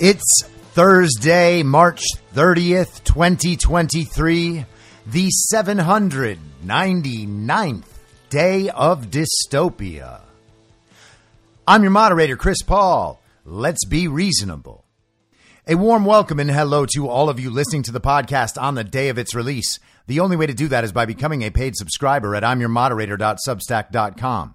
It's Thursday, March 30th, 2023, the 799th day of dystopia. I'm your moderator, Chris Paul. Let's be reasonable. A warm welcome and hello to all of you listening to the podcast on the day of its release. The only way to do that is by becoming a paid subscriber at I'mYourModerator.substack.com.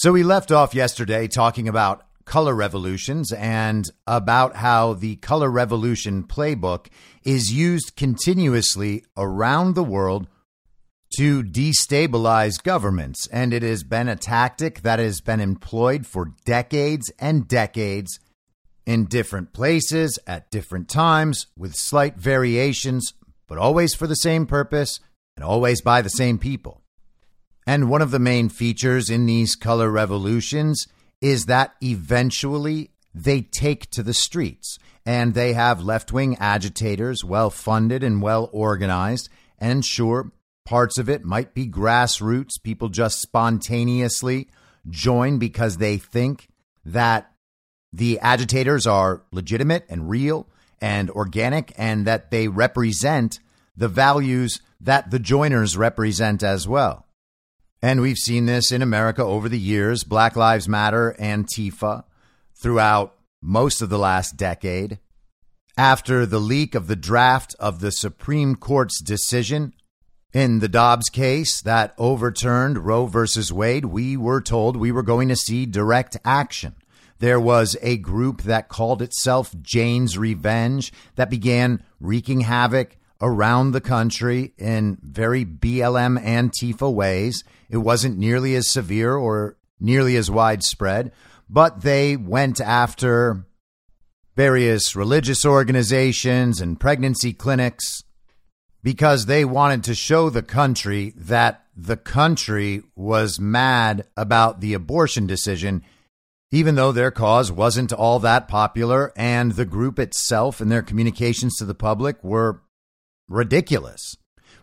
So we left off yesterday talking about color revolutions and about how the color revolution playbook is used continuously around the world to destabilize governments. And it has been a tactic that has been employed for decades and decades in different places at different times with slight variations, but always for the same purpose and always by the same people. And one of the main features in these color revolutions is that eventually they take to the streets and they have left wing agitators, well funded and well organized. And sure, parts of it might be grassroots. People just spontaneously join because they think that the agitators are legitimate and real and organic and that they represent the values that the joiners represent as well. And we've seen this in America over the years Black Lives Matter, Antifa, throughout most of the last decade. After the leak of the draft of the Supreme Court's decision in the Dobbs case that overturned Roe versus Wade, we were told we were going to see direct action. There was a group that called itself Jane's Revenge that began wreaking havoc around the country in very BLM Antifa ways. It wasn't nearly as severe or nearly as widespread, but they went after various religious organizations and pregnancy clinics because they wanted to show the country that the country was mad about the abortion decision, even though their cause wasn't all that popular and the group itself and their communications to the public were ridiculous.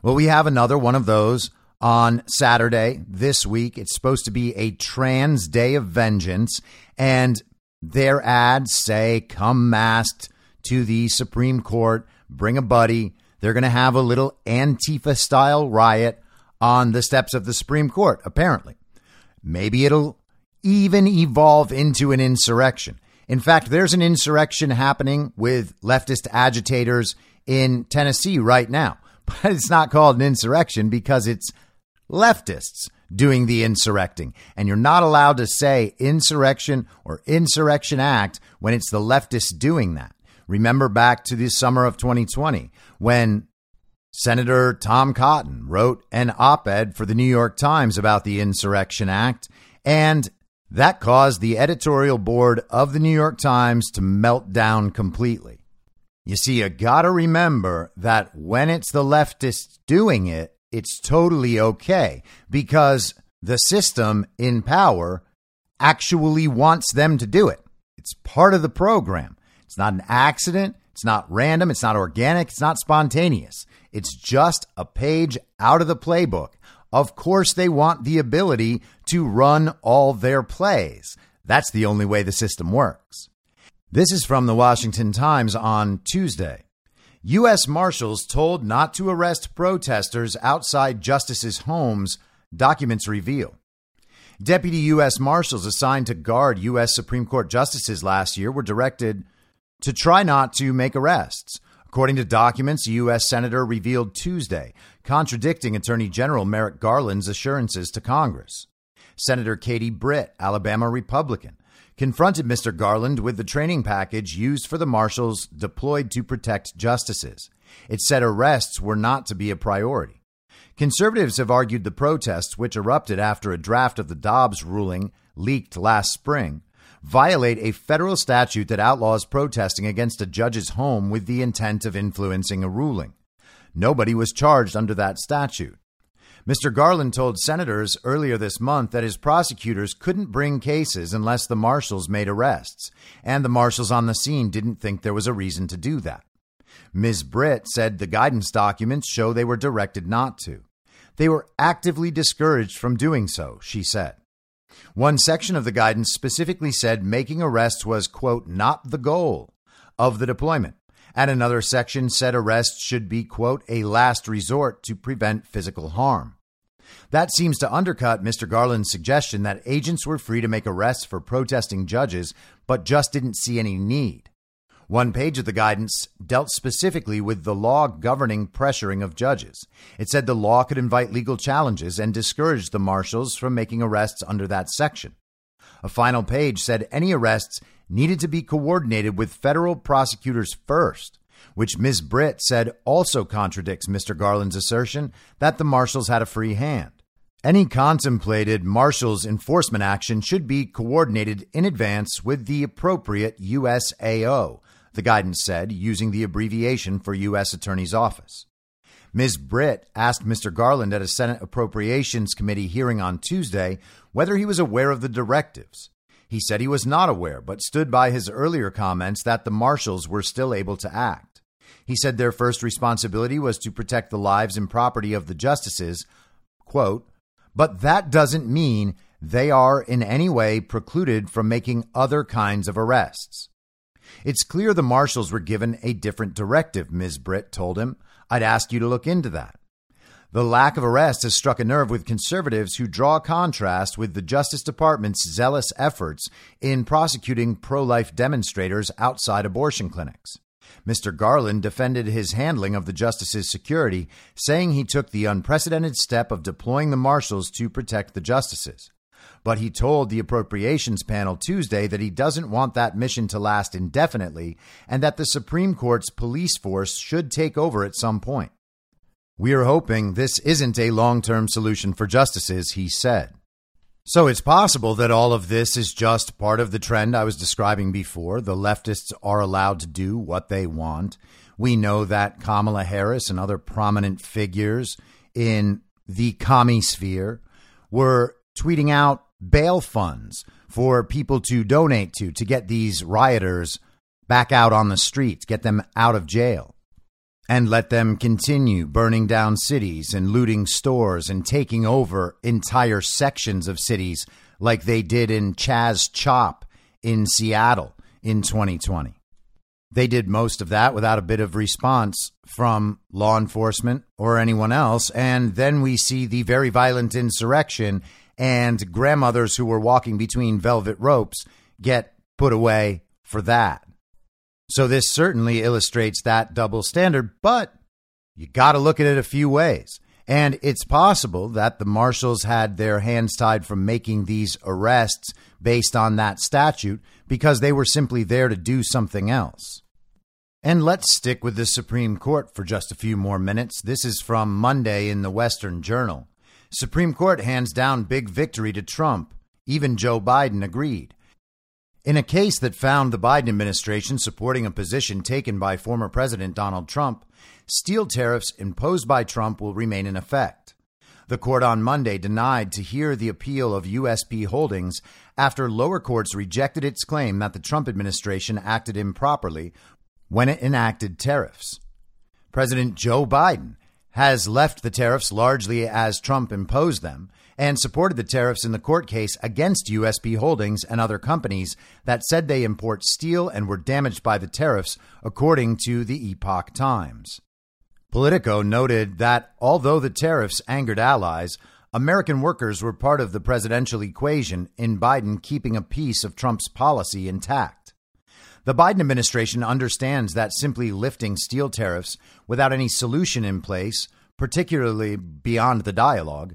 Well, we have another one of those on Saturday this week. It's supposed to be a trans day of vengeance, and their ads say, Come masked to the Supreme Court, bring a buddy. They're going to have a little Antifa style riot on the steps of the Supreme Court, apparently. Maybe it'll even evolve into an insurrection. In fact, there's an insurrection happening with leftist agitators in Tennessee right now, but it's not called an insurrection because it's leftists doing the insurrecting. And you're not allowed to say insurrection or insurrection act when it's the leftists doing that. Remember back to the summer of 2020 when Senator Tom Cotton wrote an op ed for the New York Times about the Insurrection Act, and that caused the editorial board of the New York Times to melt down completely. You see, you gotta remember that when it's the leftists doing it, it's totally okay because the system in power actually wants them to do it. It's part of the program. It's not an accident. It's not random. It's not organic. It's not spontaneous. It's just a page out of the playbook. Of course, they want the ability to run all their plays. That's the only way the system works. This is from the Washington Times on Tuesday. U.S. Marshals told not to arrest protesters outside justices' homes, documents reveal. Deputy U.S. Marshals assigned to guard U.S. Supreme Court justices last year were directed to try not to make arrests, according to documents U.S. Senator revealed Tuesday, contradicting Attorney General Merrick Garland's assurances to Congress. Senator Katie Britt, Alabama Republican, confronted Mr. Garland with the training package used for the marshals deployed to protect justices. It said arrests were not to be a priority. Conservatives have argued the protests, which erupted after a draft of the Dobbs ruling leaked last spring, violate a federal statute that outlaws protesting against a judge's home with the intent of influencing a ruling. Nobody was charged under that statute. Mr. Garland told senators earlier this month that his prosecutors couldn't bring cases unless the marshals made arrests, and the marshals on the scene didn't think there was a reason to do that. Ms. Britt said the guidance documents show they were directed not to. They were actively discouraged from doing so, she said. One section of the guidance specifically said making arrests was, quote, not the goal of the deployment. And another section said arrests should be, quote, a last resort to prevent physical harm. That seems to undercut Mr. Garland's suggestion that agents were free to make arrests for protesting judges, but just didn't see any need. One page of the guidance dealt specifically with the law governing pressuring of judges. It said the law could invite legal challenges and discourage the marshals from making arrests under that section. A final page said any arrests needed to be coordinated with federal prosecutors first which Ms. Britt said also contradicts Mr. Garland's assertion that the marshals had a free hand. Any contemplated marshals enforcement action should be coordinated in advance with the appropriate USAO, the guidance said, using the abbreviation for U.S. Attorney's Office. Ms. Britt asked Mr. Garland at a Senate Appropriations Committee hearing on Tuesday whether he was aware of the directives. He said he was not aware, but stood by his earlier comments that the marshals were still able to act. He said their first responsibility was to protect the lives and property of the justices, quote, but that doesn't mean they are in any way precluded from making other kinds of arrests. It's clear the marshals were given a different directive, Ms. Britt told him. I'd ask you to look into that. The lack of arrest has struck a nerve with conservatives who draw contrast with the Justice Department's zealous efforts in prosecuting pro life demonstrators outside abortion clinics. Mr. Garland defended his handling of the justice's security, saying he took the unprecedented step of deploying the marshals to protect the justices. But he told the appropriations panel Tuesday that he doesn't want that mission to last indefinitely and that the Supreme Court's police force should take over at some point. We are hoping this isn't a long term solution for justices, he said. So it's possible that all of this is just part of the trend I was describing before. The leftists are allowed to do what they want. We know that Kamala Harris and other prominent figures in the commie sphere were tweeting out bail funds for people to donate to to get these rioters back out on the streets, get them out of jail, and let them continue burning down cities and looting stores and taking over entire sections of cities like they did in Chaz Chop in Seattle in 2020. They did most of that without a bit of response from law enforcement or anyone else. And then we see the very violent insurrection and grandmothers who were walking between velvet ropes get put away for that. So this certainly illustrates that double standard, but you got to look at it a few ways. And it's possible that the marshals had their hands tied from making these arrests based on that statute because they were simply there to do something else. And let's stick with the Supreme Court for just a few more minutes. This is from Monday in the Western Journal. Supreme Court hands down big victory to Trump. Even Joe Biden agreed. In a case that found the Biden administration supporting a position taken by former President Donald Trump, steel tariffs imposed by Trump will remain in effect. The court on Monday denied to hear the appeal of USP Holdings after lower courts rejected its claim that the Trump administration acted improperly when it enacted tariffs. President Joe Biden has left the tariffs largely as Trump imposed them and supported the tariffs in the court case against USP Holdings and other companies that said they import steel and were damaged by the tariffs, according to the Epoch Times. Politico noted that although the tariffs angered allies, American workers were part of the presidential equation in Biden keeping a piece of Trump's policy intact. The Biden administration understands that simply lifting steel tariffs without any solution in place, particularly beyond the dialogue,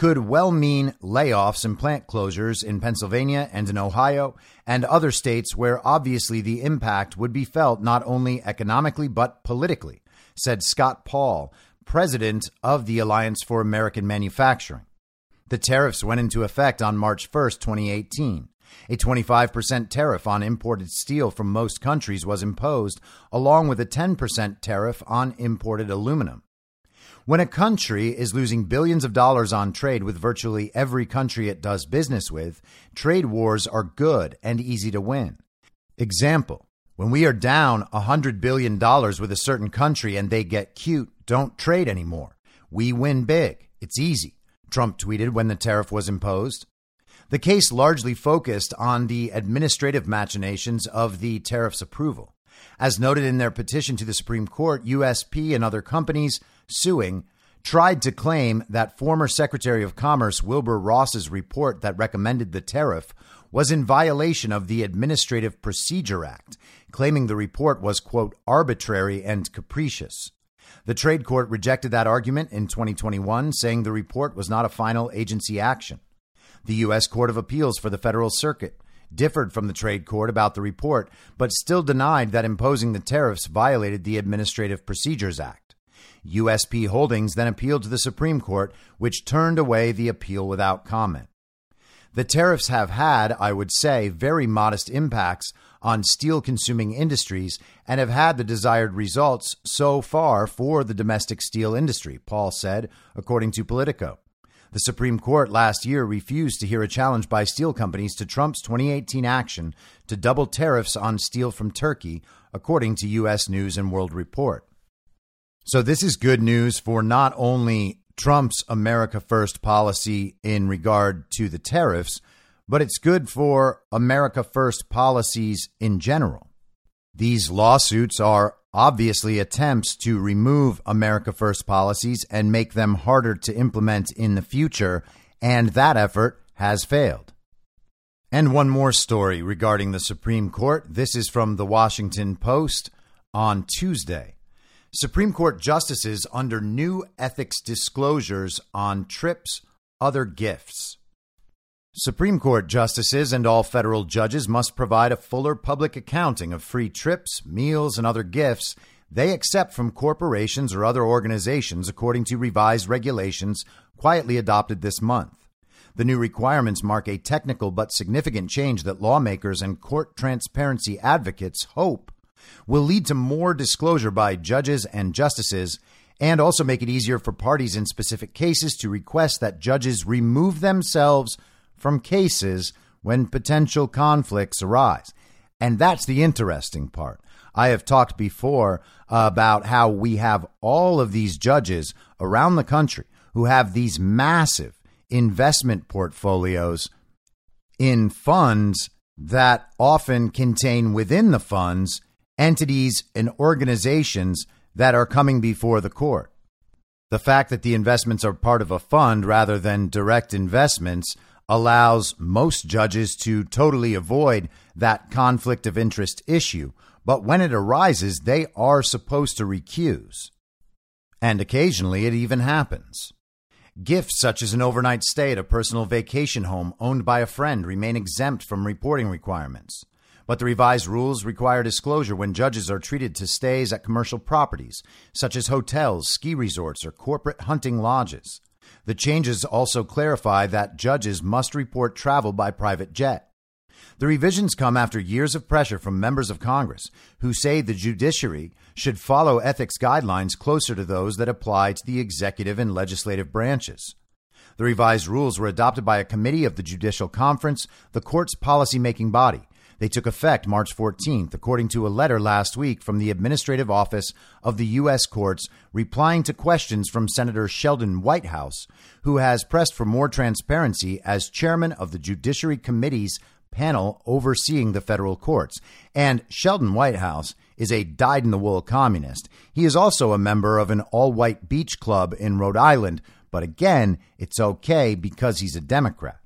could well mean layoffs and plant closures in Pennsylvania and in Ohio and other states where obviously the impact would be felt not only economically but politically, said Scott Paul, president of the Alliance for American Manufacturing. The tariffs went into effect on March 1st, 2018. A 25% tariff on imported steel from most countries was imposed, along with a 10% tariff on imported aluminum. When a country is losing billions of dollars on trade with virtually every country it does business with, trade wars are good and easy to win. Example When we are down $100 billion with a certain country and they get cute, don't trade anymore. We win big. It's easy, Trump tweeted when the tariff was imposed. The case largely focused on the administrative machinations of the tariff's approval. As noted in their petition to the Supreme Court, USP and other companies suing tried to claim that former Secretary of Commerce Wilbur Ross's report that recommended the tariff was in violation of the Administrative Procedure Act, claiming the report was, quote, arbitrary and capricious. The trade court rejected that argument in 2021, saying the report was not a final agency action. The U.S. Court of Appeals for the Federal Circuit differed from the trade court about the report, but still denied that imposing the tariffs violated the Administrative Procedures Act. USP Holdings then appealed to the Supreme Court, which turned away the appeal without comment. The tariffs have had, I would say, very modest impacts on steel consuming industries and have had the desired results so far for the domestic steel industry, Paul said, according to Politico. The Supreme Court last year refused to hear a challenge by steel companies to Trump's 2018 action to double tariffs on steel from Turkey, according to U.S. News and World Report. So, this is good news for not only Trump's America First policy in regard to the tariffs, but it's good for America First policies in general. These lawsuits are obviously attempts to remove America First policies and make them harder to implement in the future, and that effort has failed. And one more story regarding the Supreme Court. This is from the Washington Post on Tuesday. Supreme Court justices under new ethics disclosures on trips, other gifts. Supreme Court justices and all federal judges must provide a fuller public accounting of free trips, meals, and other gifts they accept from corporations or other organizations according to revised regulations quietly adopted this month. The new requirements mark a technical but significant change that lawmakers and court transparency advocates hope will lead to more disclosure by judges and justices and also make it easier for parties in specific cases to request that judges remove themselves from cases when potential conflicts arise. And that's the interesting part. I have talked before about how we have all of these judges around the country who have these massive investment portfolios in funds that often contain within the funds entities and organizations that are coming before the court. The fact that the investments are part of a fund rather than direct investments allows most judges to totally avoid that conflict of interest issue. But when it arises, they are supposed to recuse. And occasionally it even happens. Gifts such as an overnight stay at a personal vacation home owned by a friend remain exempt from reporting requirements. But the revised rules require disclosure when judges are treated to stays at commercial properties, such as hotels, ski resorts, or corporate hunting lodges. The changes also clarify that judges must report travel by private jet. The revisions come after years of pressure from members of Congress who say the judiciary should follow ethics guidelines closer to those that apply to the executive and legislative branches. The revised rules were adopted by a committee of the Judicial Conference, the court's policy-making body. They took effect March 14th, according to a letter last week from the Administrative Office of the U.S. Courts, replying to questions from Senator Sheldon Whitehouse, who has pressed for more transparency as chairman of the Judiciary Committee's panel overseeing the federal courts. And Sheldon Whitehouse is a dyed in the wool communist. He is also a member of an all white beach club in Rhode Island, but again, it's okay because he's a Democrat.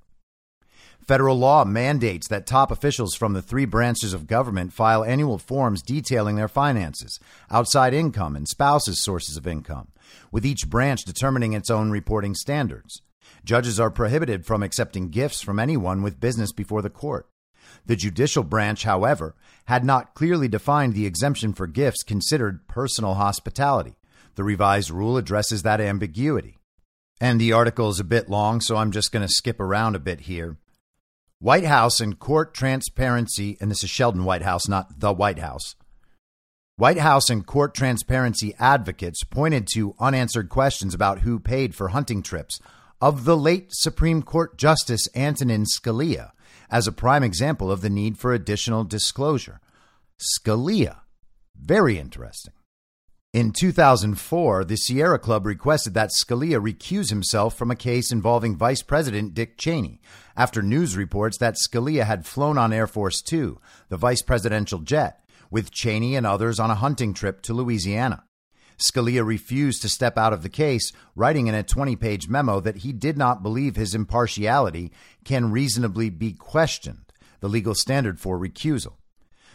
Federal law mandates that top officials from the three branches of government file annual forms detailing their finances, outside income, and spouses' sources of income, with each branch determining its own reporting standards. Judges are prohibited from accepting gifts from anyone with business before the court. The judicial branch, however, had not clearly defined the exemption for gifts considered personal hospitality. The revised rule addresses that ambiguity. And the article is a bit long, so I'm just going to skip around a bit here. White House and court transparency, and this is Sheldon Whitehouse, not the White House. White House and court transparency advocates pointed to unanswered questions about who paid for hunting trips of the late Supreme Court Justice Antonin Scalia as a prime example of the need for additional disclosure. Scalia, very interesting. In 2004, the Sierra Club requested that Scalia recuse himself from a case involving Vice President Dick Cheney after news reports that Scalia had flown on Air Force Two, the vice presidential jet, with Cheney and others on a hunting trip to Louisiana. Scalia refused to step out of the case, writing in a 20 page memo that he did not believe his impartiality can reasonably be questioned, the legal standard for recusal.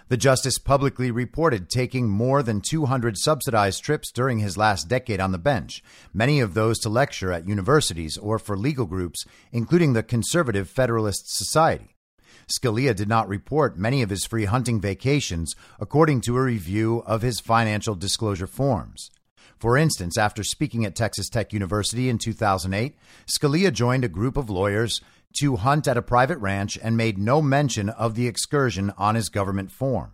The justice publicly reported taking more than 200 subsidized trips during his last decade on the bench, many of those to lecture at universities or for legal groups, including the Conservative Federalist Society. Scalia did not report many of his free hunting vacations, according to a review of his financial disclosure forms. For instance, after speaking at Texas Tech University in 2008, Scalia joined a group of lawyers to hunt at a private ranch and made no mention of the excursion on his government form.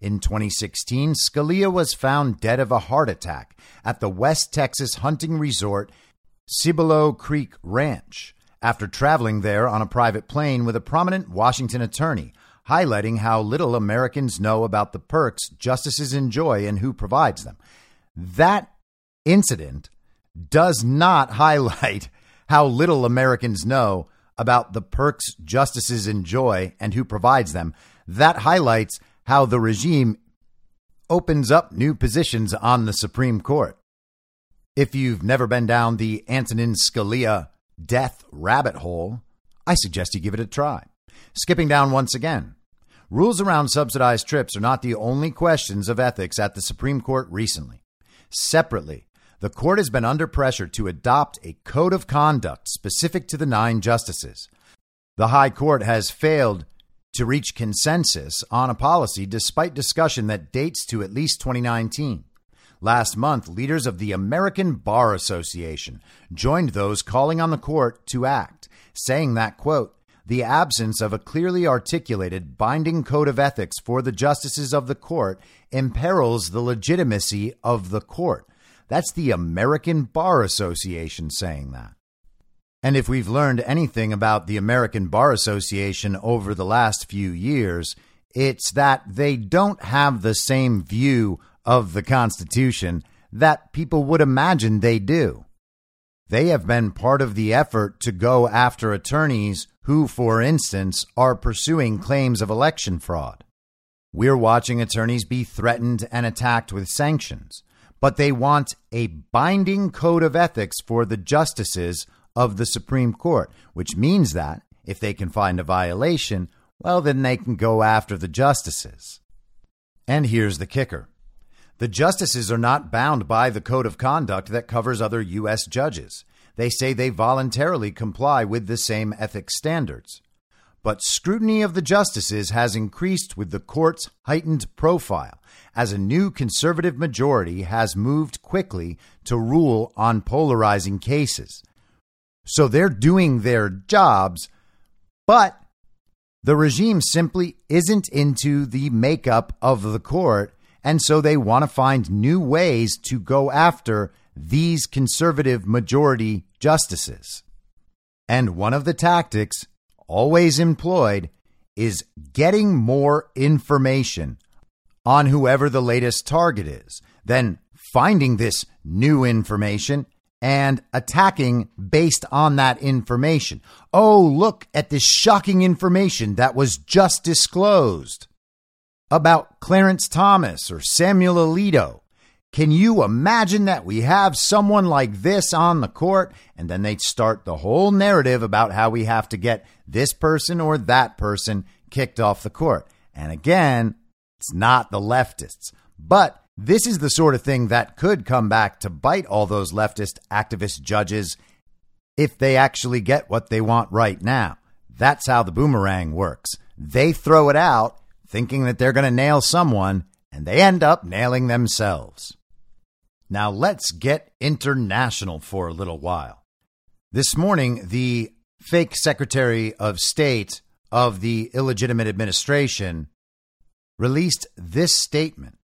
In 2016, Scalia was found dead of a heart attack at the West Texas hunting resort Cibolo Creek Ranch after traveling there on a private plane with a prominent Washington attorney, highlighting how little Americans know about the perks justices enjoy and who provides them. That incident does not highlight how little Americans know about the perks justices enjoy and who provides them. That highlights how the regime opens up new positions on the Supreme Court. If you've never been down the Antonin Scalia death rabbit hole, I suggest you give it a try. Skipping down once again. Rules around subsidized trips are not the only questions of ethics at the Supreme Court recently. Separately, the court has been under pressure to adopt a code of conduct specific to the nine justices. The High Court has failed to reach consensus on a policy despite discussion that dates to at least 2019. Last month, leaders of the American Bar Association joined those calling on the court to act, saying that, quote, the absence of a clearly articulated binding code of ethics for the justices of the court imperils the legitimacy of the court. That's the American Bar Association saying that. And if we've learned anything about the American Bar Association over the last few years, it's that they don't have the same view of the Constitution that people would imagine they do. They have been part of the effort to go after attorneys who, for instance, are pursuing claims of election fraud. We're watching attorneys be threatened and attacked with sanctions, but they want a binding code of ethics for the justices of the Supreme Court, which means that if they can find a violation, well, then they can go after the justices. And here's the kicker the justices are not bound by the code of conduct that covers other U.S. judges. They say they voluntarily comply with the same ethics standards. But scrutiny of the justices has increased with the court's heightened profile as a new conservative majority has moved quickly to rule on polarizing cases. So they're doing their jobs, but the regime simply isn't into the makeup of the court and so they want to find new ways to go after these conservative majority justices. And one of the tactics always employed is getting more information on whoever the latest target is, then finding this new information and attacking based on that information. Oh, look at this shocking information that was just disclosed about Clarence Thomas or Samuel Alito. Can you imagine that we have someone like this on the court and then they start the whole narrative about how we have to get this person or that person kicked off the court? And again, it's not the leftists. But this is the sort of thing that could come back to bite all those leftist activist judges if they actually get what they want right now. That's how the boomerang works. They throw it out thinking that they're going to nail someone, and they end up nailing themselves. Now, let's get international for a little while. This morning, the fake Secretary of State of the illegitimate administration released this statement.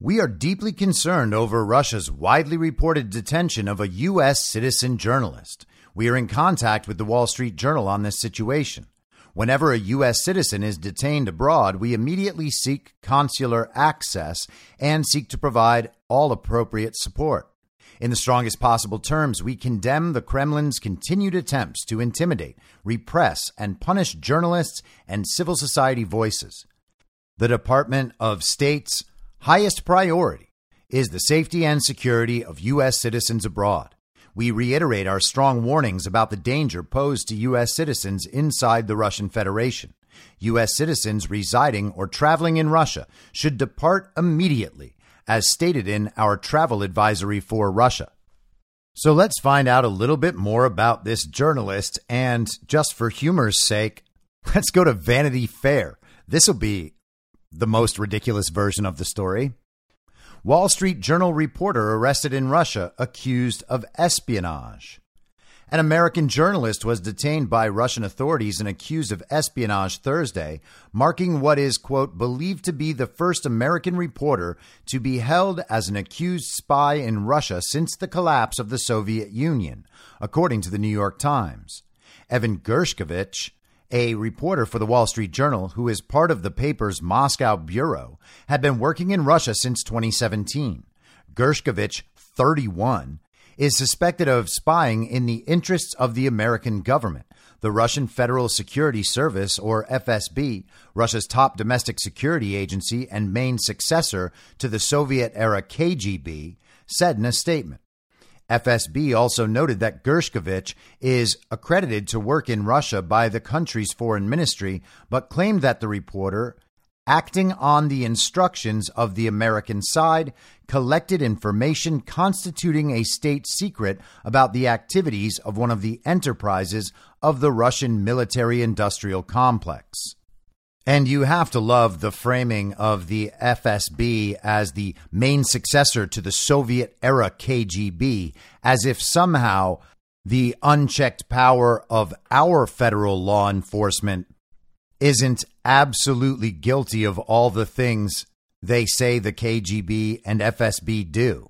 We are deeply concerned over Russia's widely reported detention of a U.S. citizen journalist. We are in contact with the Wall Street Journal on this situation. Whenever a U.S. citizen is detained abroad, we immediately seek consular access and seek to provide all appropriate support. In the strongest possible terms, we condemn the Kremlin's continued attempts to intimidate, repress, and punish journalists and civil society voices. The Department of State's highest priority is the safety and security of U.S. citizens abroad we reiterate our strong warnings about the danger posed to U.S. citizens inside the Russian Federation. U.S. citizens residing or traveling in Russia should depart immediately, as stated in our travel advisory for Russia. So let's find out a little bit more about this journalist, and just for humor's sake, let's go to Vanity Fair. This will be the most ridiculous version of the story. Wall Street Journal reporter arrested in Russia accused of espionage. An American journalist was detained by Russian authorities and accused of espionage Thursday, marking what is, quote, believed to be the first American reporter to be held as an accused spy in Russia since the collapse of the Soviet Union, according to the New York Times. Evan Gershkovich, a reporter for the Wall Street Journal who is part of the paper's Moscow bureau, had been working in Russia since 2017. Gershkovich, 31, is suspected of spying in the interests of the American government. The Russian Federal Security Service, or FSB, Russia's top domestic security agency and main successor to the Soviet era KGB, said in a statement. FSB also noted that Gershkovich is accredited to work in Russia by the country's foreign ministry, but claimed that the reporter, acting on the instructions of the American side, collected information constituting a state secret about the activities of one of the enterprises of the Russian military industrial complex. And you have to love the framing of the FSB as the main successor to the Soviet era KGB, as if somehow the unchecked power of our federal law enforcement isn't absolutely guilty of all the things they say the KGB and FSB do.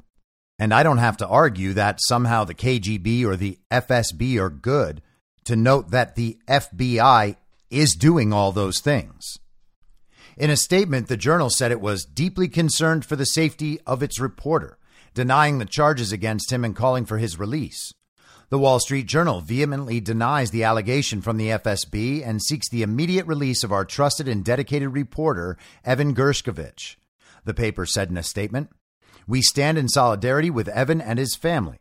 And I don't have to argue that somehow the KGB or the FSB are good to note that the FBI is doing all those things. In a statement, the journal said it was deeply concerned for the safety of its reporter, denying the charges against him and calling for his release. The Wall Street Journal vehemently denies the allegation from the FSB and seeks the immediate release of our trusted and dedicated reporter, Evan Gershkovich. The paper said in a statement We stand in solidarity with Evan and his family.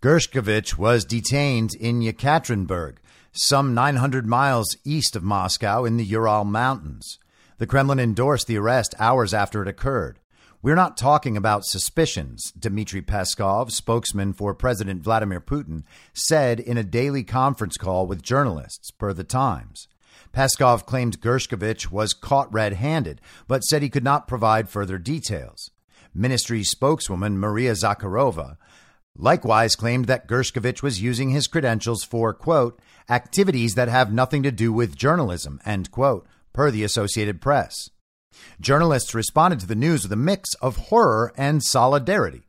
Gershkovich was detained in Yekaterinburg, some 900 miles east of Moscow in the Ural Mountains. The Kremlin endorsed the arrest hours after it occurred. We're not talking about suspicions, Dmitry Peskov, spokesman for President Vladimir Putin, said in a daily conference call with journalists, per the Times. Peskov claimed Gershkovich was caught red handed, but said he could not provide further details. Ministry spokeswoman Maria Zakharova likewise claimed that Gershkovich was using his credentials for, quote, activities that have nothing to do with journalism, end quote, per the Associated Press. Journalists responded to the news with a mix of horror and solidarity.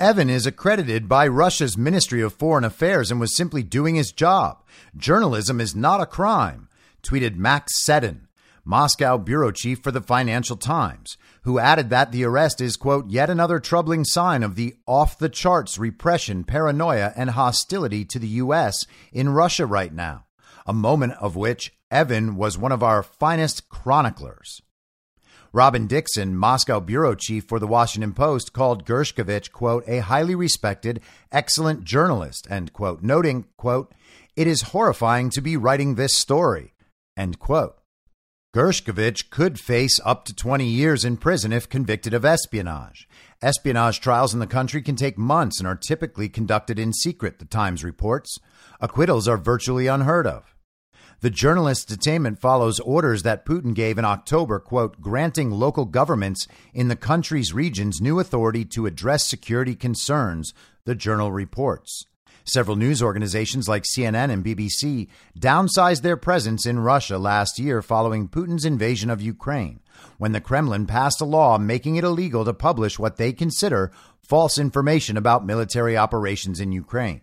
Evan is accredited by Russia's Ministry of Foreign Affairs and was simply doing his job. Journalism is not a crime, tweeted Max Seddon, Moscow bureau chief for the Financial Times, who added that the arrest is, quote, yet another troubling sign of the off the charts repression, paranoia, and hostility to the U.S. in Russia right now, a moment of which Evan was one of our finest chroniclers. Robin Dixon, Moscow bureau chief for the Washington Post, called Gershkovich, quote, a highly respected, excellent journalist, end quote, noting, quote, it is horrifying to be writing this story, end quote. Gershkovich could face up to 20 years in prison if convicted of espionage. Espionage trials in the country can take months and are typically conducted in secret, the Times reports. Acquittals are virtually unheard of. The journalist's detainment follows orders that Putin gave in October, quote, granting local governments in the country's regions new authority to address security concerns, the journal reports. Several news organizations like CNN and BBC downsized their presence in Russia last year following Putin's invasion of Ukraine, when the Kremlin passed a law making it illegal to publish what they consider false information about military operations in Ukraine.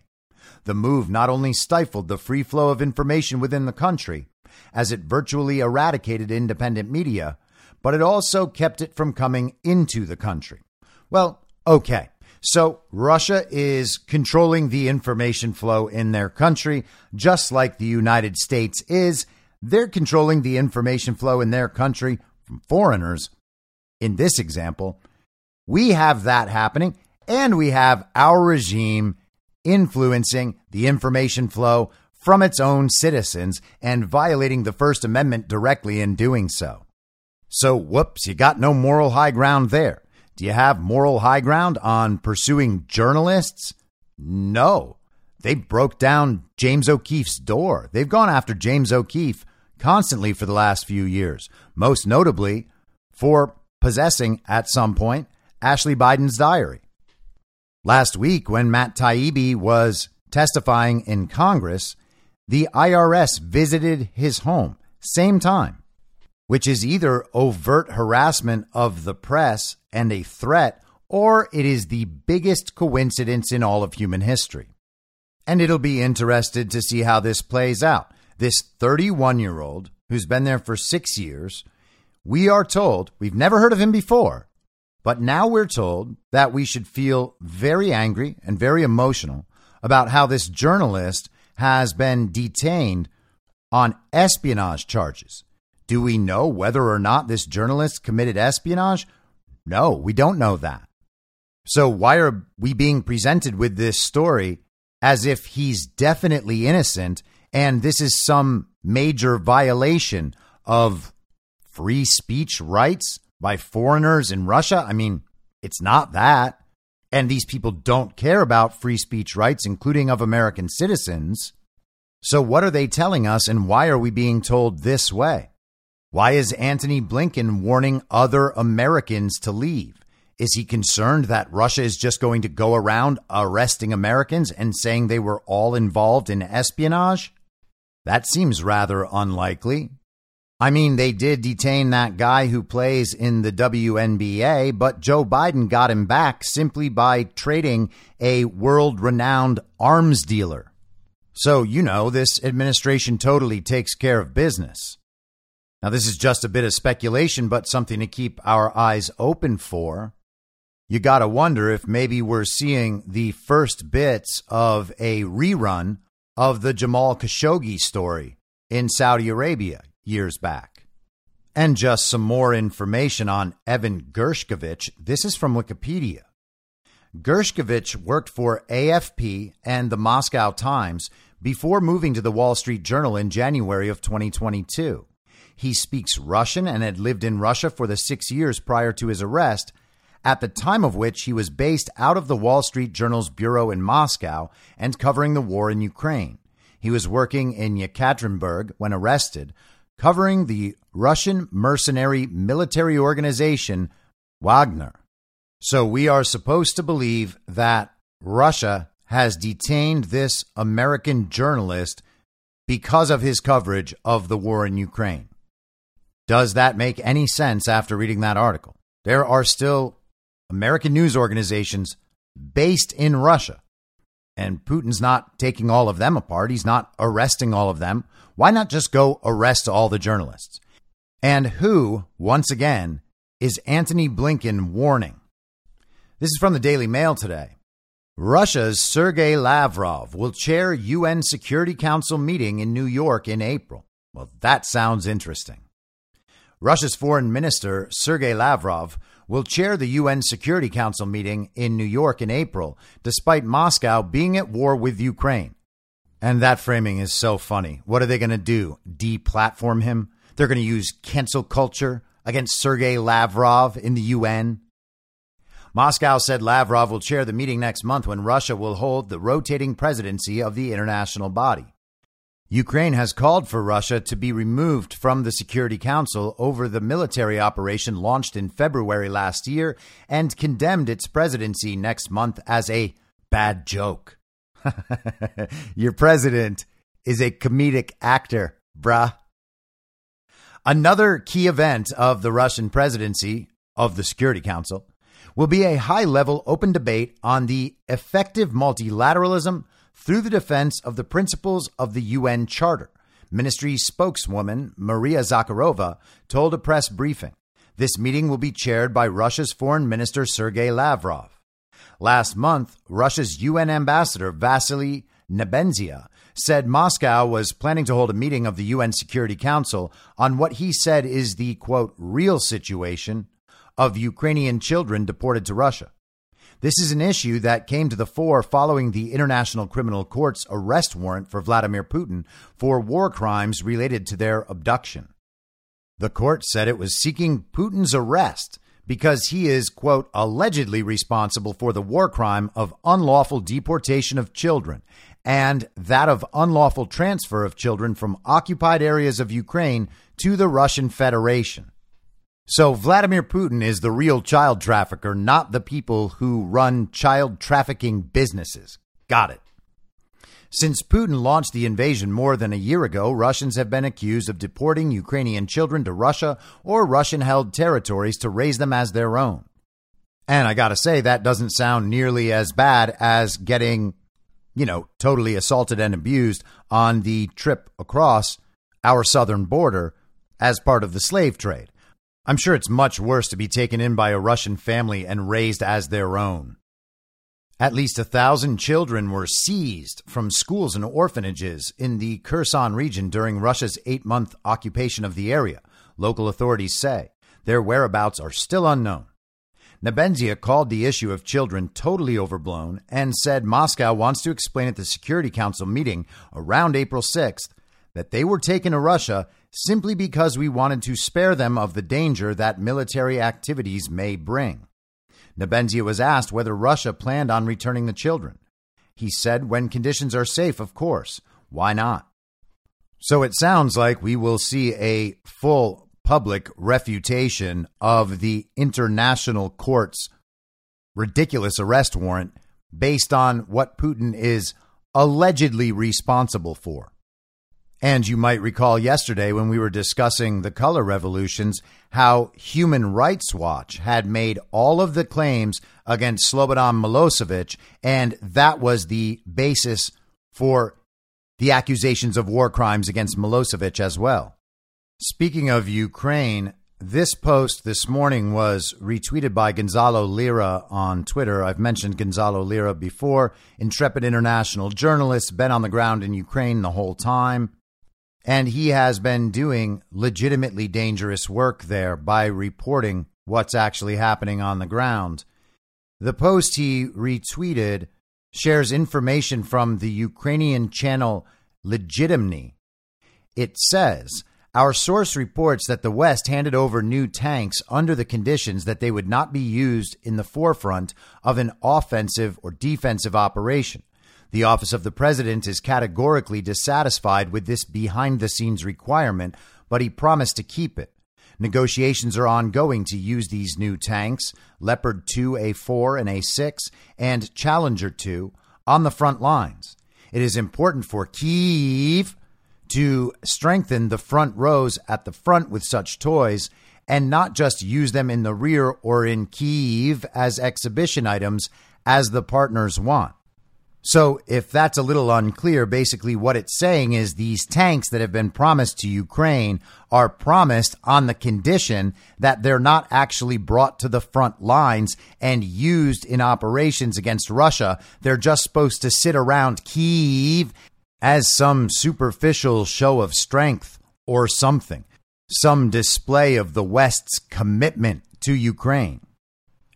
The move not only stifled the free flow of information within the country, as it virtually eradicated independent media, but it also kept it from coming into the country. Well, okay. So Russia is controlling the information flow in their country, just like the United States is. They're controlling the information flow in their country from foreigners. In this example, we have that happening, and we have our regime influencing the information flow from its own citizens and violating the First Amendment directly in doing so. So, whoops, you got no moral high ground there. Do you have moral high ground on pursuing journalists? No. They broke down James O'Keefe's door. They've gone after James O'Keefe constantly for the last few years, most notably for possessing, at some point, Ashley Biden's diary. Last week, when Matt Taibbi was testifying in Congress, the IRS visited his home, same time, which is either overt harassment of the press and a threat, or it is the biggest coincidence in all of human history. And it'll be interested to see how this plays out. This 31 year old who's been there for six years, we are told, we've never heard of him before, but now we're told that we should feel very angry and very emotional about how this journalist has been detained on espionage charges. Do we know whether or not this journalist committed espionage? No, we don't know that. So, why are we being presented with this story as if he's definitely innocent and this is some major violation of free speech rights? By foreigners in Russia? I mean, it's not that. And these people don't care about free speech rights, including of American citizens. So, what are they telling us, and why are we being told this way? Why is Antony Blinken warning other Americans to leave? Is he concerned that Russia is just going to go around arresting Americans and saying they were all involved in espionage? That seems rather unlikely. I mean, they did detain that guy who plays in the WNBA, but Joe Biden got him back simply by trading a world renowned arms dealer. So, you know, this administration totally takes care of business. Now, this is just a bit of speculation, but something to keep our eyes open for. You got to wonder if maybe we're seeing the first bits of a rerun of the Jamal Khashoggi story in Saudi Arabia years back. And just some more information on Evan Gershkovich. This is from Wikipedia. Gershkovich worked for AFP and the Moscow Times before moving to the Wall Street Journal in January of 2022. He speaks Russian and had lived in Russia for the six years prior to his arrest, at the time of which he was based out of the Wall Street Journal's bureau in Moscow and covering the war in Ukraine. He was working in Yekaterinburg when arrested, covering the Russian mercenary military organization Wagner. So we are supposed to believe that Russia has detained this American journalist because of his coverage of the war in Ukraine. Does that make any sense after reading that article? There are still American news organizations based in Russia, and Putin's not taking all of them apart. He's not arresting all of them. Why not just go arrest all the journalists? And who, once again, is Antony Blinken warning? This is from the Daily Mail today. Russia's Sergei Lavrov will chair UN Security Council meeting in New York in April. Well, that sounds interesting. Russia's Foreign Minister Sergei Lavrov will chair the UN Security Council meeting in New York in April, despite Moscow being at war with Ukraine. And that framing is so funny. What are they going to do? Deplatform him? They're going to use cancel culture against Sergei Lavrov in the UN? Moscow said Lavrov will chair the meeting next month when Russia will hold the rotating presidency of the international body. Ukraine has called for Russia to be removed from the Security Council over the military operation launched in February last year and condemned its presidency next month as a bad joke. Your president is a comedic actor, bruh. Another key event of the Russian presidency of the Security Council will be a high level open debate on the effective multilateralism through the defense of the principles of the UN Charter. Ministry spokeswoman Maria Zakharova told a press briefing. This meeting will be chaired by Russia's Foreign Minister Sergei Lavrov. Last month, Russia's UN ambassador Vasily Nebenzia said Moscow was planning to hold a meeting of the UN Security Council on what he said is the quote real situation of Ukrainian children deported to Russia. This is an issue that came to the fore following the International Criminal Court's arrest warrant for Vladimir Putin for war crimes related to their abduction. The court said it was seeking Putin's arrest because he is, quote, allegedly responsible for the war crime of unlawful deportation of children and that of unlawful transfer of children from occupied areas of Ukraine to the Russian Federation. So Vladimir Putin is the real child trafficker, not the people who run child trafficking businesses. Got it. Since Putin launched the invasion more than a year ago, Russians have been accused of deporting Ukrainian children to Russia or Russian held territories to raise them as their own. And I got to say, that doesn't sound nearly as bad as getting, you know, totally assaulted and abused on the trip across our southern border as part of the slave trade. I'm sure it's much worse to be taken in by a Russian family and raised as their own. At least a thousand children were seized from schools and orphanages in the Kherson region during Russia's eight month occupation of the area, local authorities say. Their whereabouts are still unknown. Nebenzia called the issue of children totally overblown and said Moscow wants to explain at the Security Council meeting around April 6th that they were taken to Russia simply because we wanted to spare them of the danger that military activities may bring. Nebenzia was asked whether Russia planned on returning the children. He said, when conditions are safe, of course. Why not? So it sounds like we will see a full public refutation of the International Court's ridiculous arrest warrant based on what Putin is allegedly responsible for. And you might recall yesterday when we were discussing the color revolutions, how Human Rights Watch had made all of the claims against Slobodan Milosevic, and that was the basis for the accusations of war crimes against Milosevic as well. Speaking of Ukraine, this post this morning was retweeted by Gonzalo Lira on Twitter. I've mentioned Gonzalo Lira before, intrepid international journalist, been on the ground in Ukraine the whole time. And he has been doing legitimately dangerous work there by reporting what's actually happening on the ground. The post he retweeted shares information from the Ukrainian channel Legitimny. It says, our source reports that the West handed over new tanks under the conditions that they would not be used in the forefront of an offensive or defensive operation. The Office of the President is categorically dissatisfied with this behind the scenes requirement, but he promised to keep it. Negotiations are ongoing to use these new tanks, Leopard 2 A4 and A6, and Challenger 2, on the front lines. It is important for Kiev to strengthen the front rows at the front with such toys and not just use them in the rear or in Kiev as exhibition items as the partners want. So, if that's a little unclear, basically what it's saying is these tanks that have been promised to Ukraine are promised on the condition that they're not actually brought to the front lines and used in operations against Russia. They're just supposed to sit around Kiev as some superficial show of strength or something, some display of the West's commitment to Ukraine.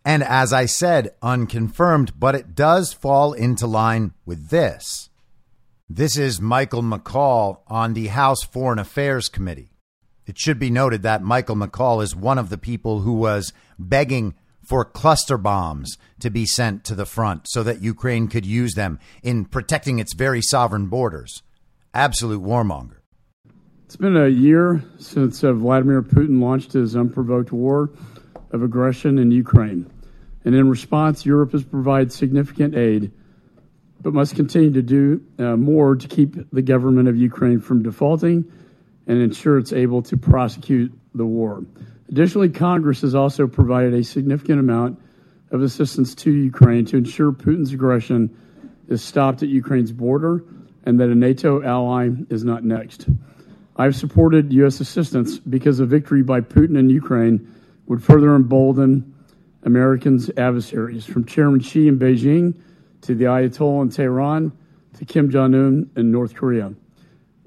And as I said, unconfirmed, but it does fall into line with this. This is Michael McCaul on the House Foreign Affairs Committee. It should be noted that Michael McCaul is one of the people who was begging for cluster bombs to be sent to the front so that Ukraine could use them in protecting its very sovereign borders. Absolute warmonger. It's been a year since uh, Vladimir Putin launched his unprovoked war of aggression in Ukraine. And in response, Europe has provided significant aid, but must continue to do uh, more to keep the government of Ukraine from defaulting and ensure it's able to prosecute the war. Additionally, Congress has also provided a significant amount of assistance to Ukraine to ensure Putin's aggression is stopped at Ukraine's border and that a NATO ally is not next. I've supported U.S. assistance because a victory by Putin in Ukraine would further embolden Americans' adversaries, from Chairman Xi in Beijing to the Ayatollah in Tehran to Kim Jong un in North Korea.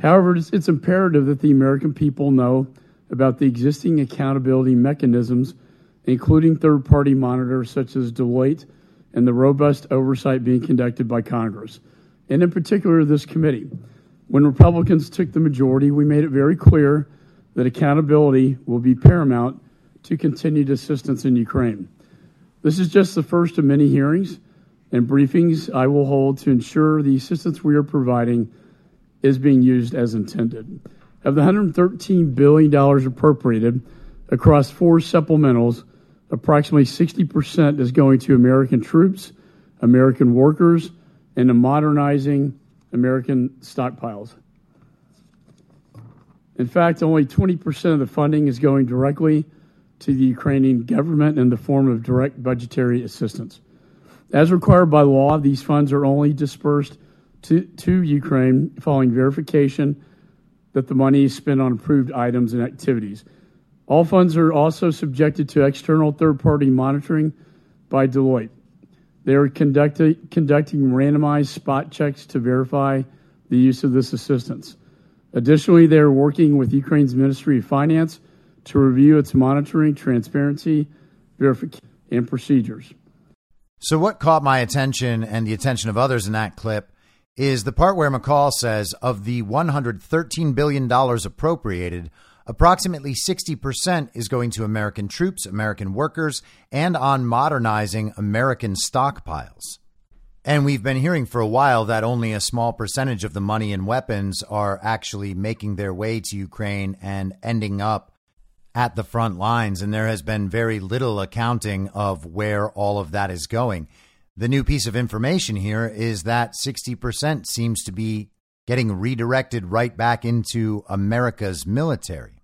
However, it's, it's imperative that the American people know about the existing accountability mechanisms, including third party monitors such as Deloitte and the robust oversight being conducted by Congress, and in particular this committee. When Republicans took the majority, we made it very clear that accountability will be paramount to continued assistance in Ukraine. This is just the first of many hearings and briefings I will hold to ensure the assistance we are providing is being used as intended. Of the $113 billion appropriated across four supplementals, approximately 60% is going to American troops, American workers, and to modernizing American stockpiles. In fact, only 20% of the funding is going directly to the Ukrainian government in the form of direct budgetary assistance. As required by law, these funds are only dispersed to, to Ukraine following verification that the money is spent on approved items and activities. All funds are also subjected to external third party monitoring by Deloitte. They are conducting randomized spot checks to verify the use of this assistance. Additionally, they are working with Ukraine's Ministry of Finance to review its monitoring, transparency, verification, and procedures. So, what caught my attention and the attention of others in that clip is the part where McCaul says of the $113 billion appropriated, approximately 60% is going to American troops, American workers, and on modernizing American stockpiles. And we've been hearing for a while that only a small percentage of the money and weapons are actually making their way to Ukraine and ending up at the front lines, and there has been very little accounting of where all of that is going. The new piece of information here is that 60% seems to be getting redirected right back into America's military.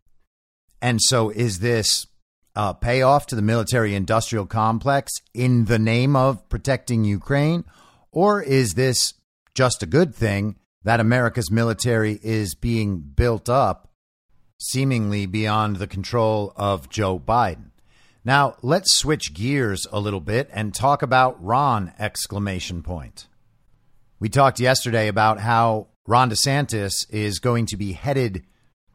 And so, is this a payoff to the military industrial complex in the name of protecting Ukraine? Or is this just a good thing that America's military is being built up seemingly beyond the control of Joe Biden? Now, let's switch gears a little bit and talk about Ron exclamation point. We talked yesterday about how Ron DeSantis is going to be headed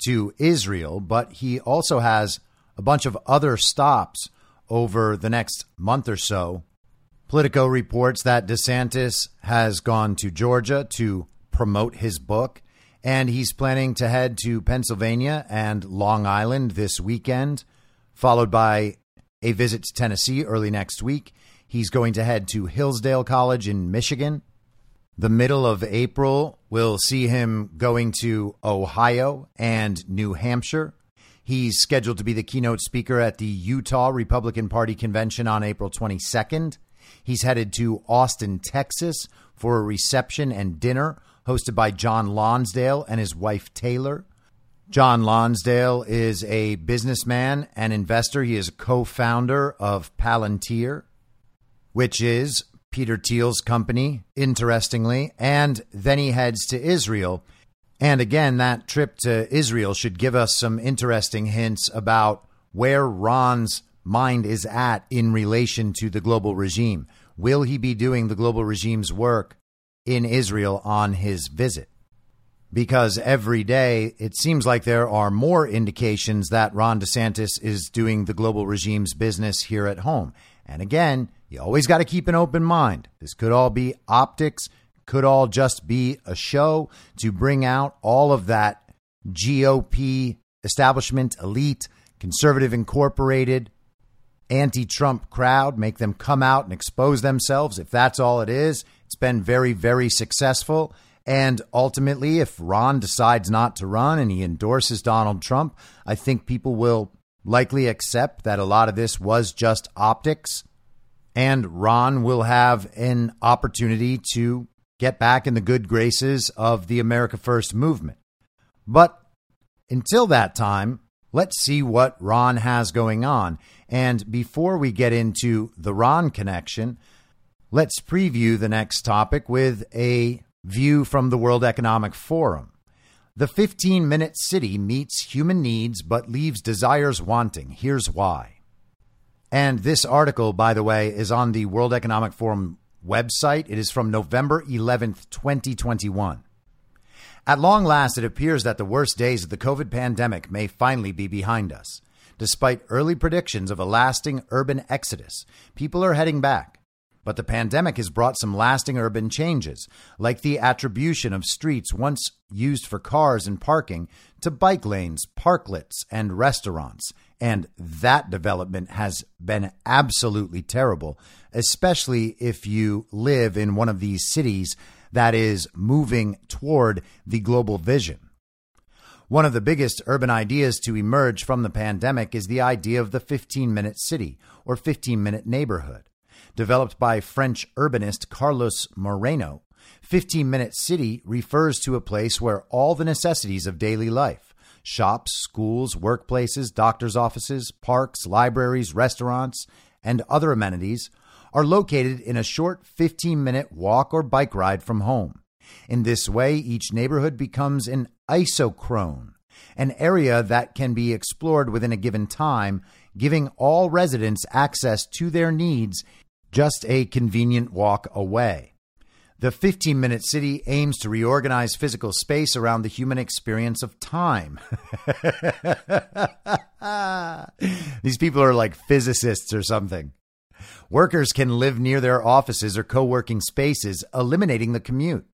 to Israel, but he also has a bunch of other stops over the next month or so. Politico reports that DeSantis has gone to Georgia to promote his book, and he's planning to head to Pennsylvania and Long Island this weekend, followed by a visit to Tennessee early next week. He's going to head to Hillsdale College in Michigan. The middle of April will see him going to Ohio and New Hampshire. He's scheduled to be the keynote speaker at the Utah Republican Party convention on April 22nd. He's headed to Austin, Texas for a reception and dinner hosted by John Lonsdale and his wife Taylor. John Lonsdale is a businessman and investor. He is a co founder of Palantir, which is Peter Thiel's company, interestingly. And then he heads to Israel and again, that trip to Israel should give us some interesting hints about where Ron's mind is at in relation to the global regime. Will he be doing the global regime's work in Israel on his visit? Because every day it seems like there are more indications that Ron DeSantis is doing the global regime's business here at home. And again, you always got to keep an open mind. This could all be optics could all just be a show to bring out all of that GOP establishment, elite, conservative incorporated, anti Trump crowd, make them come out and expose themselves. If that's all it is, it's been very, very successful. And ultimately, if Ron decides not to run and he endorses Donald Trump, I think people will likely accept that a lot of this was just optics. And Ron will have an opportunity to get back in the good graces of the America First movement. But until that time, let's see what Ron has going on. And before we get into the Ron connection, let's preview the next topic with a view from the World Economic Forum. The 15 minute city meets human needs but leaves desires wanting. Here's why. And this article, by the way, is on the World Economic Forum website. It is from November 11th, 2021. At long last, it appears that the worst days of the COVID pandemic may finally be behind us. Despite early predictions of a lasting urban exodus, people are heading back. But the pandemic has brought some lasting urban changes, like the attribution of streets once used for cars and parking to bike lanes, parklets, and restaurants. And that development has been absolutely terrible, especially if you live in one of these cities that is moving toward the global vision. One of the biggest urban ideas to emerge from the pandemic is the idea of the 15 minute city or 15 minute neighborhood. Developed by French urbanist Carlos Moreno, 15 minute city refers to a place where all the necessities of daily life shops, schools, workplaces, doctors' offices, parks, libraries, restaurants, and other amenities are located in a short 15 minute walk or bike ride from home. In this way, each neighborhood becomes an isochrone, an area that can be explored within a given time, giving all residents access to their needs just a convenient walk away. The 15 minute city aims to reorganize physical space around the human experience of time. These people are like physicists or something. Workers can live near their offices or co working spaces, eliminating the commute.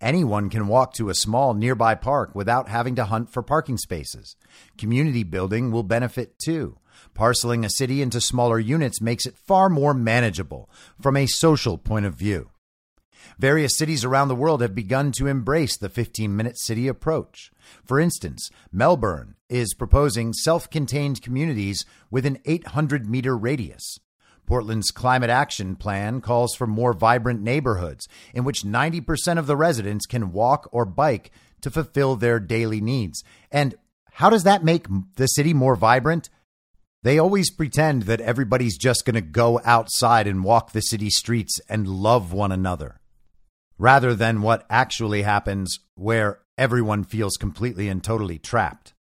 Anyone can walk to a small nearby park without having to hunt for parking spaces. Community building will benefit too. Parceling a city into smaller units makes it far more manageable from a social point of view. Various cities around the world have begun to embrace the 15 minute city approach. For instance, Melbourne is proposing self contained communities with an 800 meter radius. Portland's climate action plan calls for more vibrant neighborhoods in which 90% of the residents can walk or bike to fulfill their daily needs. And how does that make the city more vibrant? They always pretend that everybody's just going to go outside and walk the city streets and love one another, rather than what actually happens where everyone feels completely and totally trapped.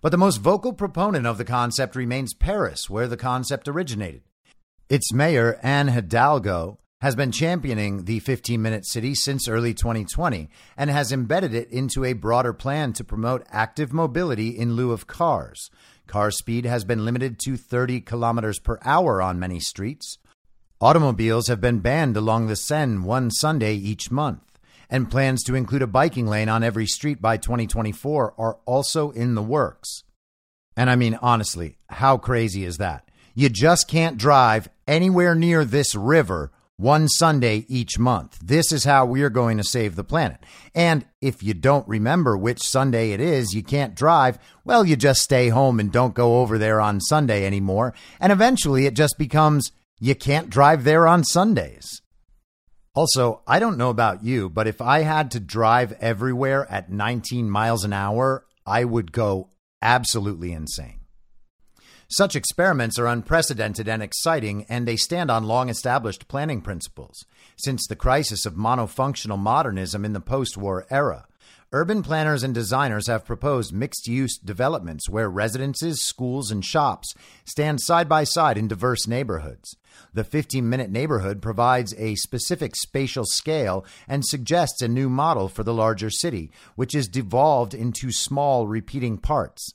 But the most vocal proponent of the concept remains Paris, where the concept originated. Its mayor, Anne Hidalgo, has been championing the 15 minute city since early 2020 and has embedded it into a broader plan to promote active mobility in lieu of cars. Car speed has been limited to 30 kilometers per hour on many streets. Automobiles have been banned along the Seine one Sunday each month, and plans to include a biking lane on every street by 2024 are also in the works. And I mean, honestly, how crazy is that? You just can't drive anywhere near this river one Sunday each month. This is how we're going to save the planet. And if you don't remember which Sunday it is, you can't drive, well, you just stay home and don't go over there on Sunday anymore. And eventually it just becomes you can't drive there on Sundays. Also, I don't know about you, but if I had to drive everywhere at 19 miles an hour, I would go absolutely insane. Such experiments are unprecedented and exciting, and they stand on long established planning principles. Since the crisis of monofunctional modernism in the post war era, urban planners and designers have proposed mixed use developments where residences, schools, and shops stand side by side in diverse neighborhoods. The 15 minute neighborhood provides a specific spatial scale and suggests a new model for the larger city, which is devolved into small repeating parts.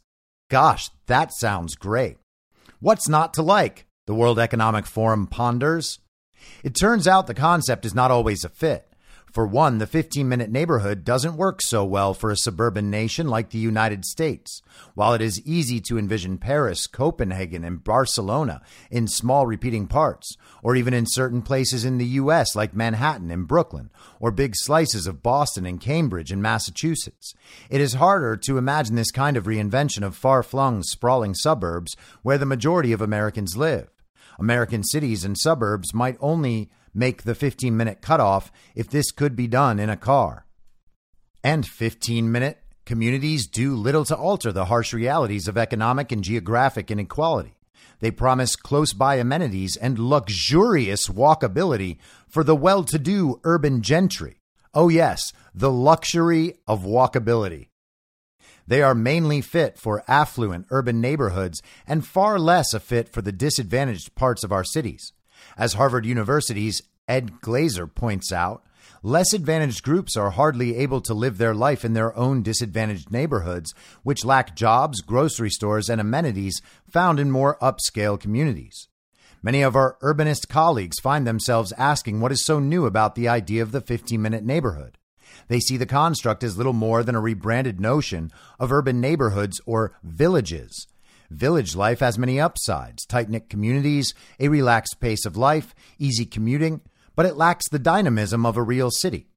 Gosh, that sounds great. What's not to like? The World Economic Forum ponders. It turns out the concept is not always a fit. For one, the 15 minute neighborhood doesn't work so well for a suburban nation like the United States. While it is easy to envision Paris, Copenhagen, and Barcelona in small repeating parts, or even in certain places in the U.S. like Manhattan and Brooklyn, or big slices of Boston and Cambridge in Massachusetts, it is harder to imagine this kind of reinvention of far flung, sprawling suburbs where the majority of Americans live. American cities and suburbs might only make the 15 minute cutoff if this could be done in a car. And 15 minute communities do little to alter the harsh realities of economic and geographic inequality. They promise close by amenities and luxurious walkability for the well to do urban gentry. Oh, yes, the luxury of walkability. They are mainly fit for affluent urban neighborhoods and far less a fit for the disadvantaged parts of our cities. As Harvard University's Ed Glaeser points out, less advantaged groups are hardly able to live their life in their own disadvantaged neighborhoods, which lack jobs, grocery stores, and amenities found in more upscale communities. Many of our urbanist colleagues find themselves asking what is so new about the idea of the 15 minute neighborhood. They see the construct as little more than a rebranded notion of urban neighborhoods or villages Village life has many upsides tight knit communities, a relaxed pace of life, easy commuting, but it lacks the dynamism of a real city.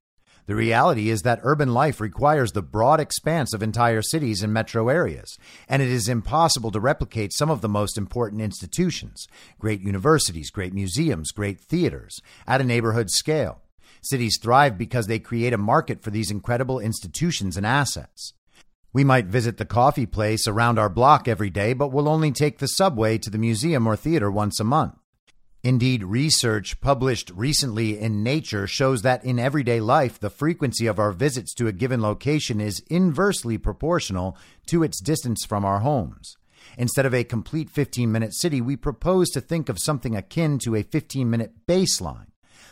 The reality is that urban life requires the broad expanse of entire cities and metro areas, and it is impossible to replicate some of the most important institutions great universities, great museums, great theaters at a neighborhood scale. Cities thrive because they create a market for these incredible institutions and assets. We might visit the coffee place around our block every day, but we'll only take the subway to the museum or theater once a month. Indeed, research published recently in Nature shows that in everyday life, the frequency of our visits to a given location is inversely proportional to its distance from our homes. Instead of a complete 15 minute city, we propose to think of something akin to a 15 minute baseline.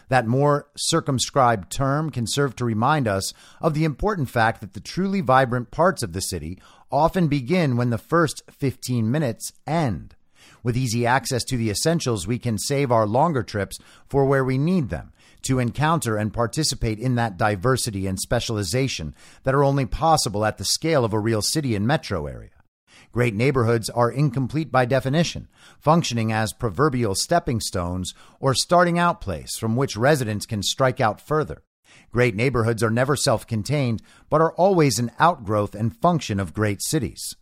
That more circumscribed term can serve to remind us of the important fact that the truly vibrant parts of the city often begin when the first 15 minutes end. With easy access to the essentials, we can save our longer trips for where we need them to encounter and participate in that diversity and specialization that are only possible at the scale of a real city and metro area. Great neighborhoods are incomplete by definition, functioning as proverbial stepping stones or starting out place from which residents can strike out further. Great neighborhoods are never self contained, but are always an outgrowth and function of great cities.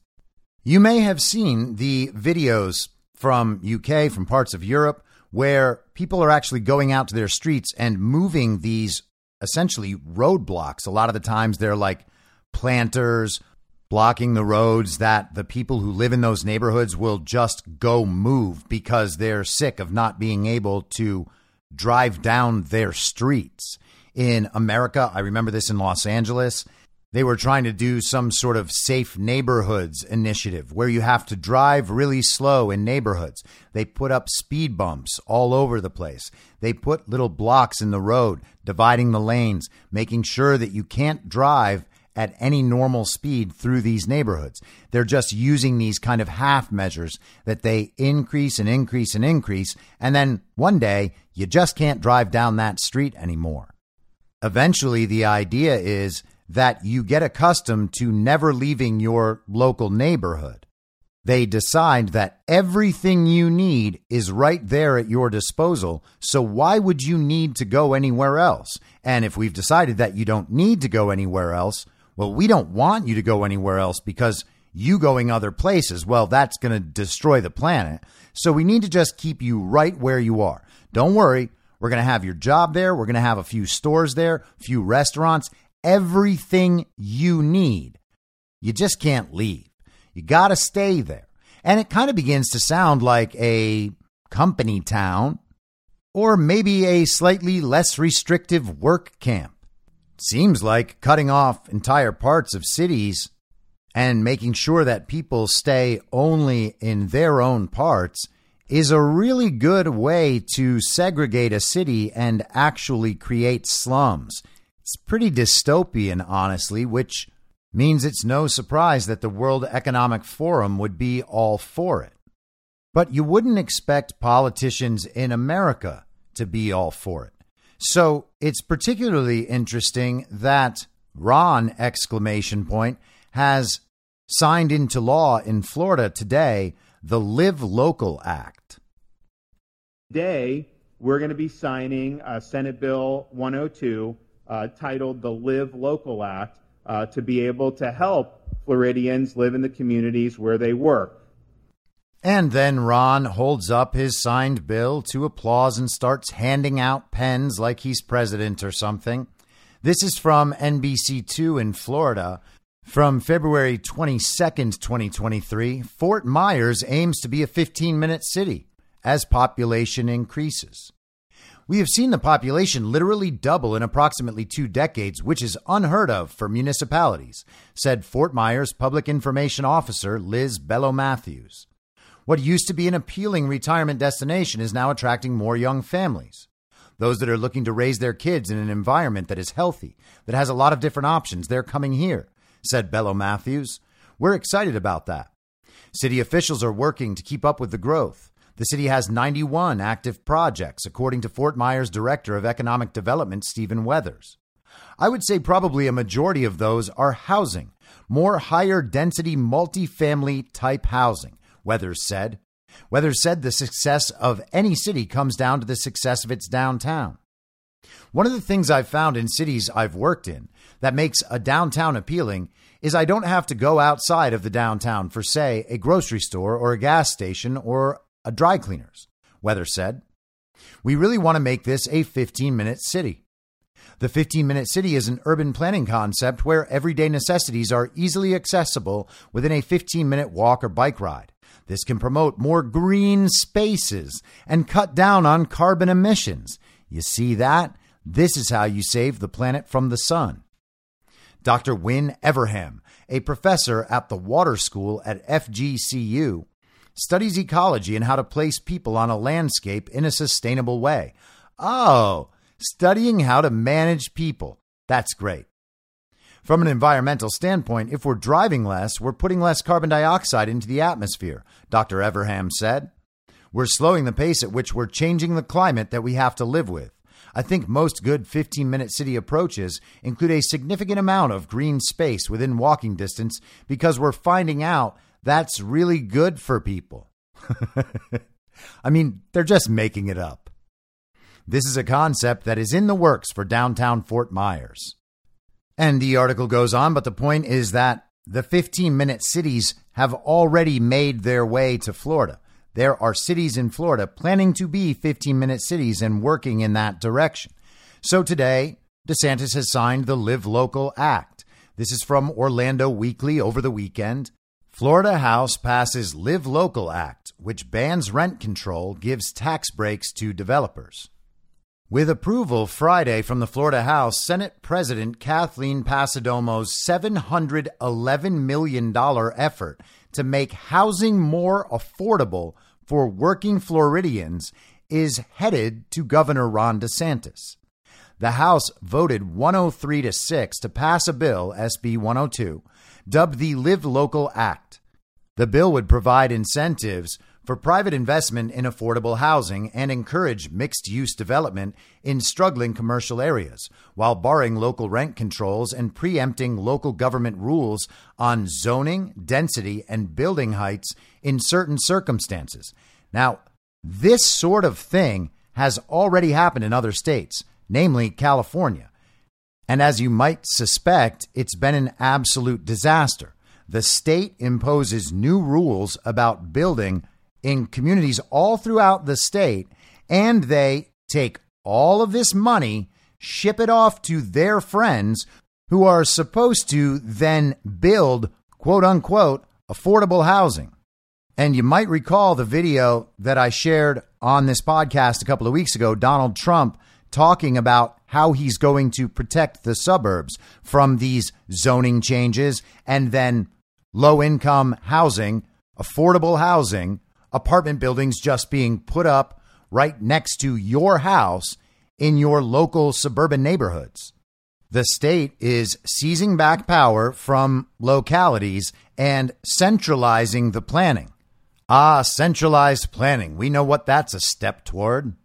You may have seen the videos from UK, from parts of Europe, where people are actually going out to their streets and moving these essentially roadblocks. A lot of the times they're like planters blocking the roads that the people who live in those neighborhoods will just go move because they're sick of not being able to drive down their streets. In America, I remember this in Los Angeles. They were trying to do some sort of safe neighborhoods initiative where you have to drive really slow in neighborhoods. They put up speed bumps all over the place. They put little blocks in the road, dividing the lanes, making sure that you can't drive at any normal speed through these neighborhoods. They're just using these kind of half measures that they increase and increase and increase. And then one day you just can't drive down that street anymore. Eventually, the idea is that you get accustomed to never leaving your local neighborhood. They decide that everything you need is right there at your disposal. So why would you need to go anywhere else? And if we've decided that you don't need to go anywhere else, well, we don't want you to go anywhere else because you going other places, well, that's going to destroy the planet. So we need to just keep you right where you are. Don't worry. We're going to have your job there. We're going to have a few stores there, a few restaurants, everything you need. You just can't leave. You got to stay there. And it kind of begins to sound like a company town or maybe a slightly less restrictive work camp. Seems like cutting off entire parts of cities and making sure that people stay only in their own parts is a really good way to segregate a city and actually create slums. It's pretty dystopian, honestly, which means it's no surprise that the World Economic Forum would be all for it. But you wouldn't expect politicians in America to be all for it. So it's particularly interesting that Ron exclamation point has signed into law in Florida today the Live Local Act. Today, we're going to be signing uh, Senate Bill 102 uh, titled the Live Local Act uh, to be able to help Floridians live in the communities where they work. And then Ron holds up his signed bill to applause and starts handing out pens like he's president or something. This is from NBC2 in Florida. From February 22nd, 2023, Fort Myers aims to be a 15 minute city as population increases. We have seen the population literally double in approximately two decades, which is unheard of for municipalities, said Fort Myers Public Information Officer Liz Bello Matthews. What used to be an appealing retirement destination is now attracting more young families. Those that are looking to raise their kids in an environment that is healthy, that has a lot of different options, they're coming here, said Bello Matthews. We're excited about that. City officials are working to keep up with the growth. The city has 91 active projects, according to Fort Myers Director of Economic Development, Stephen Weathers. I would say probably a majority of those are housing, more higher density multifamily type housing, Weathers said. Weathers said the success of any city comes down to the success of its downtown. One of the things I've found in cities I've worked in that makes a downtown appealing is I don't have to go outside of the downtown for, say, a grocery store or a gas station or a dry cleaner's, Weathers said. We really want to make this a 15 minute city. The 15 minute city is an urban planning concept where everyday necessities are easily accessible within a 15 minute walk or bike ride. This can promote more green spaces and cut down on carbon emissions. You see that? This is how you save the planet from the sun. Dr. Win Everham, a professor at the Water School at FGCU, studies ecology and how to place people on a landscape in a sustainable way. Oh, studying how to manage people. That's great. From an environmental standpoint, if we're driving less, we're putting less carbon dioxide into the atmosphere, Dr. Everham said. We're slowing the pace at which we're changing the climate that we have to live with. I think most good 15 minute city approaches include a significant amount of green space within walking distance because we're finding out that's really good for people. I mean, they're just making it up. This is a concept that is in the works for downtown Fort Myers. And the article goes on, but the point is that the 15 minute cities have already made their way to Florida. There are cities in Florida planning to be 15 minute cities and working in that direction. So today, DeSantis has signed the Live Local Act. This is from Orlando Weekly over the weekend. Florida House passes Live Local Act, which bans rent control, gives tax breaks to developers. With approval Friday from the Florida House, Senate President Kathleen Passidomo's $711 million effort to make housing more affordable for working Floridians is headed to Governor Ron DeSantis. The House voted 103 to 6 to pass a bill, SB 102, dubbed the Live Local Act. The bill would provide incentives for private investment in affordable housing and encourage mixed use development in struggling commercial areas, while barring local rent controls and preempting local government rules on zoning, density, and building heights in certain circumstances. Now, this sort of thing has already happened in other states, namely California. And as you might suspect, it's been an absolute disaster. The state imposes new rules about building in communities all throughout the state, and they take all of this money, ship it off to their friends who are supposed to then build quote unquote affordable housing. And you might recall the video that I shared on this podcast a couple of weeks ago, Donald Trump talking about how he's going to protect the suburbs from these zoning changes and then low income housing, affordable housing apartment buildings just being put up right next to your house in your local suburban neighborhoods. The state is seizing back power from localities and centralizing the planning. Ah, centralized planning. We know what that's a step toward.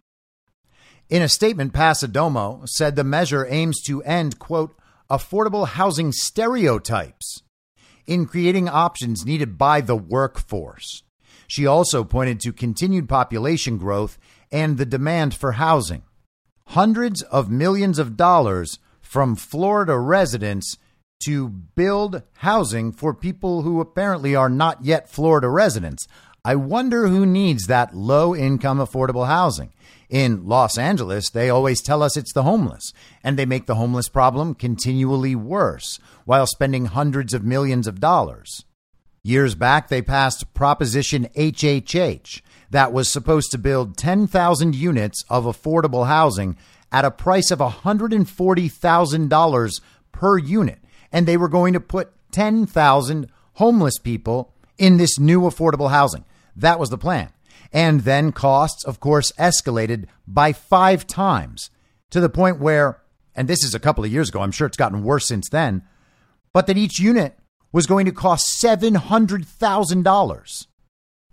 In a statement, Passidomo said the measure aims to end, quote, affordable housing stereotypes in creating options needed by the workforce. She also pointed to continued population growth and the demand for housing. Hundreds of millions of dollars from Florida residents to build housing for people who apparently are not yet Florida residents. I wonder who needs that low income affordable housing. In Los Angeles, they always tell us it's the homeless, and they make the homeless problem continually worse while spending hundreds of millions of dollars. Years back, they passed Proposition HHH that was supposed to build 10,000 units of affordable housing at a price of $140,000 per unit. And they were going to put 10,000 homeless people in this new affordable housing. That was the plan. And then costs, of course, escalated by five times to the point where, and this is a couple of years ago, I'm sure it's gotten worse since then, but that each unit was going to cost $700,000.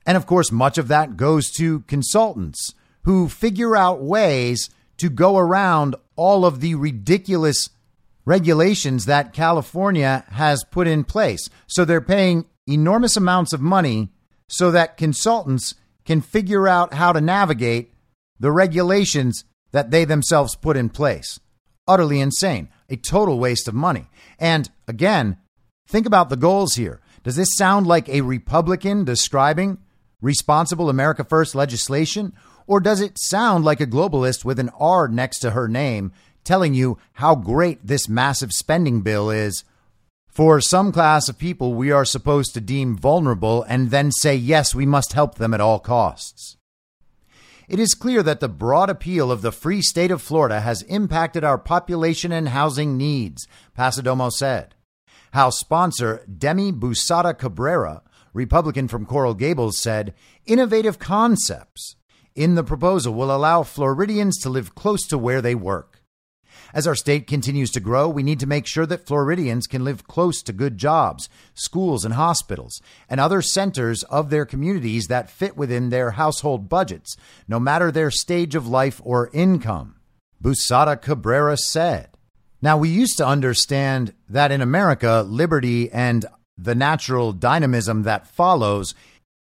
And of course, much of that goes to consultants who figure out ways to go around all of the ridiculous regulations that California has put in place. So they're paying enormous amounts of money so that consultants can figure out how to navigate the regulations that they themselves put in place. Utterly insane, a total waste of money. And again, Think about the goals here. Does this sound like a Republican describing responsible America First legislation? Or does it sound like a globalist with an R next to her name telling you how great this massive spending bill is? For some class of people, we are supposed to deem vulnerable and then say, yes, we must help them at all costs. It is clear that the broad appeal of the free state of Florida has impacted our population and housing needs, Passidomo said. House sponsor Demi Busatta Cabrera, Republican from Coral Gables, said innovative concepts in the proposal will allow Floridians to live close to where they work. As our state continues to grow, we need to make sure that Floridians can live close to good jobs, schools, and hospitals, and other centers of their communities that fit within their household budgets, no matter their stage of life or income. Busatta Cabrera said. Now, we used to understand that in America, liberty and the natural dynamism that follows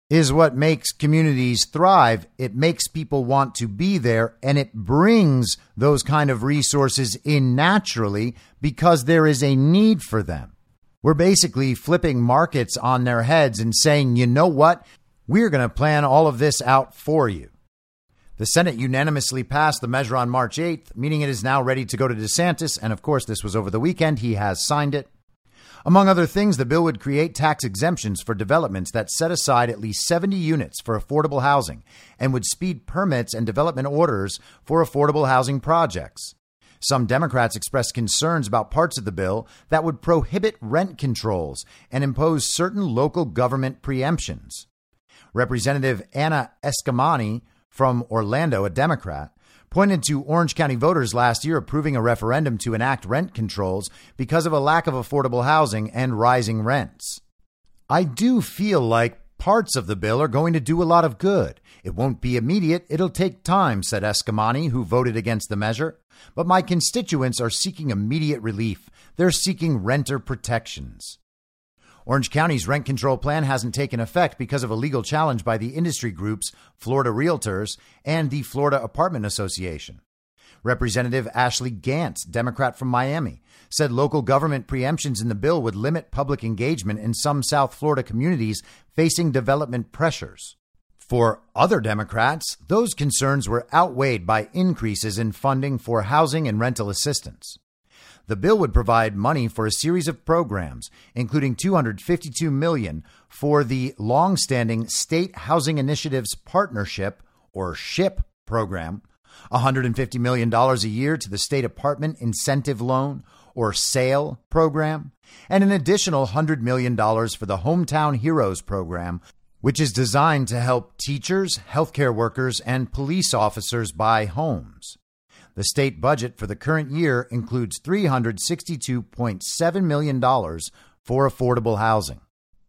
is what makes communities thrive. It makes people want to be there and it brings those kind of resources in naturally because there is a need for them. We're basically flipping markets on their heads and saying, you know what? We're going to plan all of this out for you. The Senate unanimously passed the measure on March 8th, meaning it is now ready to go to DeSantis. And of course, this was over the weekend. He has signed it. Among other things, the bill would create tax exemptions for developments that set aside at least 70 units for affordable housing and would speed permits and development orders for affordable housing projects. Some Democrats expressed concerns about parts of the bill that would prohibit rent controls and impose certain local government preemptions. Representative Anna Eskamani from Orlando, a Democrat, pointed to Orange County voters last year approving a referendum to enact rent controls because of a lack of affordable housing and rising rents. I do feel like parts of the bill are going to do a lot of good. It won't be immediate, it'll take time, said Eskamani, who voted against the measure. But my constituents are seeking immediate relief. They're seeking renter protections. Orange County's rent control plan hasn't taken effect because of a legal challenge by the industry groups Florida Realtors and the Florida Apartment Association. Representative Ashley Gantt, Democrat from Miami, said local government preemptions in the bill would limit public engagement in some South Florida communities facing development pressures. For other Democrats, those concerns were outweighed by increases in funding for housing and rental assistance. The bill would provide money for a series of programs, including 252 million for the long-standing State Housing Initiatives Partnership or SHIP program, 150 million dollars a year to the State Apartment Incentive Loan or SAIL program, and an additional 100 million dollars for the Hometown Heroes program, which is designed to help teachers, healthcare workers, and police officers buy homes. The state budget for the current year includes $362.7 million for affordable housing.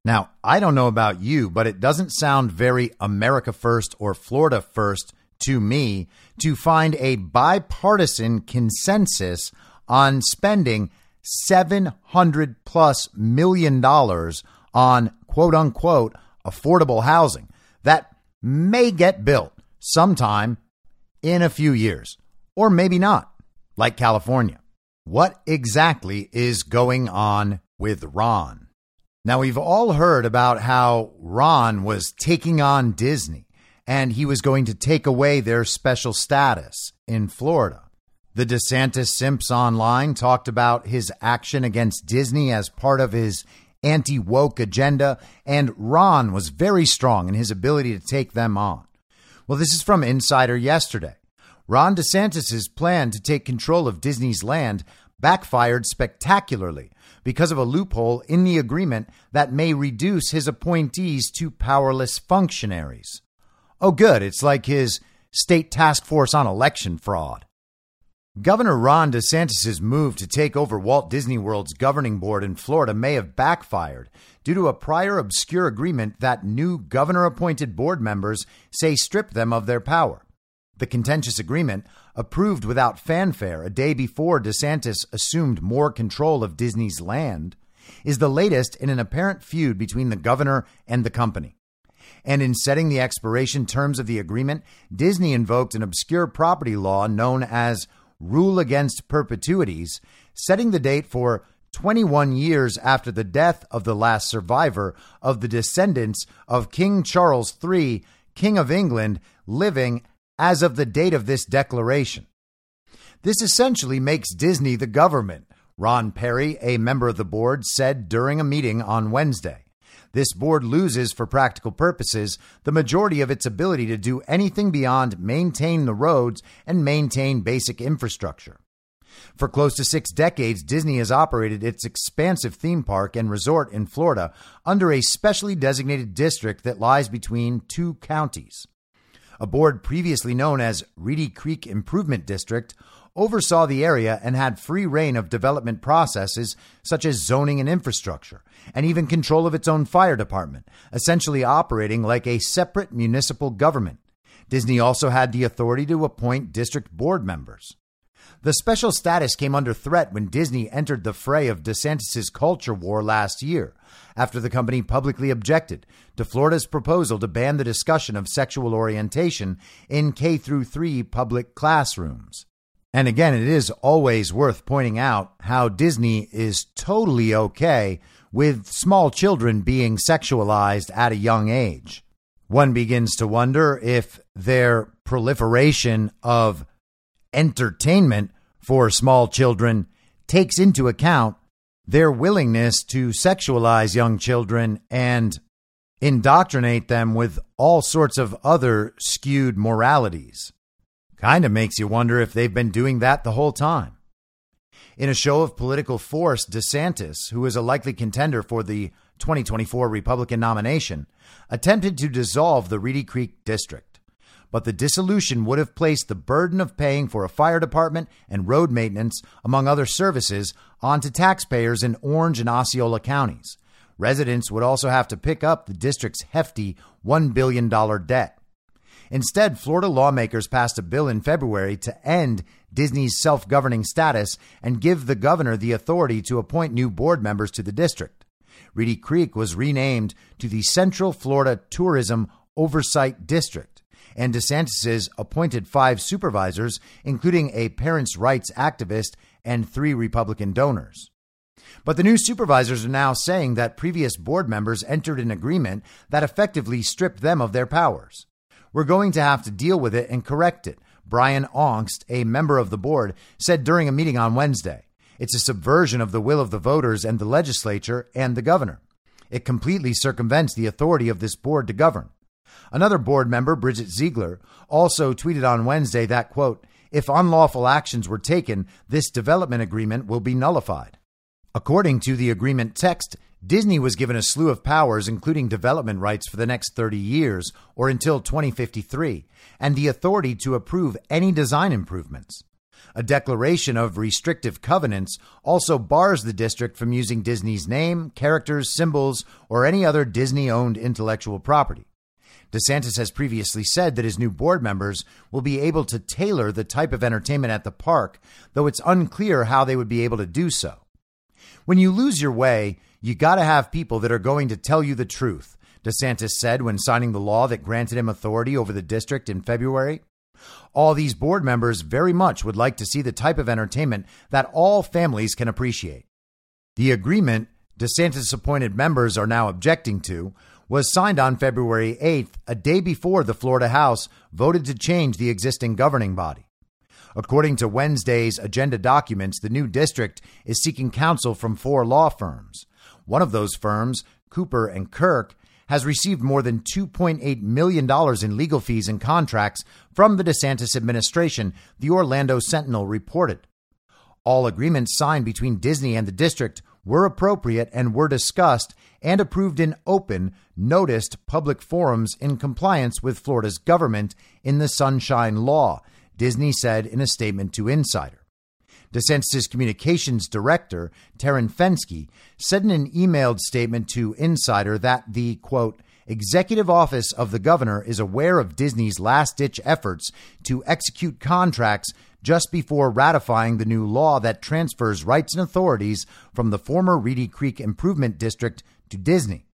Now, I don't know about you, but it doesn't sound very America First or Florida First to me to find a bipartisan consensus on spending 700 plus million dollars on quote unquote affordable housing that may get built sometime in a few years or maybe not, like California. What exactly is going on with Ron? Now, we've all heard about how Ron was taking on Disney and he was going to take away their special status in Florida. The DeSantis Simps Online talked about his action against Disney as part of his anti woke agenda, and Ron was very strong in his ability to take them on. Well, this is from Insider yesterday. Ron DeSantis' plan to take control of Disney's land backfired spectacularly because of a loophole in the agreement that may reduce his appointees to powerless functionaries. Oh, good. It's like his state task force on election fraud. Governor Ron DeSantis' move to take over Walt Disney World's governing board in Florida may have backfired due to a prior obscure agreement that new governor appointed board members say stripped them of their power. The contentious agreement, approved without fanfare a day before DeSantis assumed more control of Disney's land, is the latest in an apparent feud between the governor and the company. And in setting the expiration terms of the agreement, Disney invoked an obscure property law known as Rule Against Perpetuities, setting the date for 21 years after the death of the last survivor of the descendants of King Charles III, King of England, living as of the date of this declaration. This essentially makes Disney the government, Ron Peri, a member of the board, said during a meeting on Wednesday. This board loses, for practical purposes, the majority of its ability to do anything beyond maintain the roads and maintain basic infrastructure. For close to six decades, Disney has operated its expansive theme park and resort in Florida under a specially designated district that lies between two counties. A board previously known as Reedy Creek Improvement District oversaw the area and had free reign of development processes such as zoning and infrastructure, and even control of its own fire department, essentially operating like a separate municipal government. Disney also had the authority to appoint district board members. The special status came under threat when Disney entered the fray of DeSantis' culture war last year, after the company publicly objected to Florida's proposal to ban the discussion of sexual orientation in K through 3 public classrooms. And again, it is always worth pointing out how Disney is totally okay with small children being sexualized at a young age. One begins to wonder if their proliferation of entertainment for small children takes into account their willingness to sexualize young children and indoctrinate them with all sorts of other skewed moralities. Kind of makes you wonder if they've been doing that the whole time. In a show of political force, DeSantis, who is a likely contender for the 2024 Republican nomination, attempted to dissolve the Reedy Creek district but the dissolution would have placed the burden of paying for a fire department and road maintenance, among other services, onto taxpayers in Orange and Osceola counties. Residents would also have to pick up the district's hefty $1 billion debt. Instead, Florida lawmakers passed a bill in February to end Disney's self governing status and give the governor the authority to appoint new board members to the district. Reedy Creek was renamed to the Central Florida Tourism Oversight District and DeSantis' appointed five supervisors, including a parents' rights activist and three Republican donors. But the new supervisors are now saying that previous board members entered an agreement that effectively stripped them of their powers. We're going to have to deal with it and correct it, Brian Aungst, a member of the board, said during a meeting on Wednesday. It's a subversion of the will of the voters and the legislature and the governor. It completely circumvents the authority of this board to govern. Another board member, Bridget Ziegler, also tweeted on Wednesday that, quote, if unlawful actions were taken, this development agreement will be nullified. According to the agreement text, Disney was given a slew of powers, including development rights for the next 30 years or until 2053, and the authority to approve any design improvements. A declaration of restrictive covenants also bars the district from using Disney's name, characters, symbols, or any other Disney owned intellectual property. DeSantis has previously said that his new board members will be able to tailor the type of entertainment at the park, though it's unclear how they would be able to do so. When you lose your way, you got to have people that are going to tell you the truth, DeSantis said when signing the law that granted him authority over the district in February. All these board members very much would like to see the type of entertainment that all families can appreciate. The agreement DeSantis appointed members are now objecting to was signed on February 8th, a day before the Florida House voted to change the existing governing body. According to Wednesday's agenda documents, the new district is seeking counsel from four law firms. One of those firms, Cooper and Kirk, has received more than $2.8 million in legal fees and contracts from the DeSantis administration, the Orlando Sentinel reported. All agreements signed between Disney and the district were appropriate and were discussed and approved in open, noticed public forums in compliance with Florida's government in the Sunshine Law, Disney said in a statement to Insider. DeSantis' communications director, Taryn Fenske, said in an emailed statement to Insider that the, quote, executive office of the governor is aware of Disney's last ditch efforts to execute contracts just before ratifying the new law that transfers rights and authorities from the former Reedy Creek Improvement District to Disney.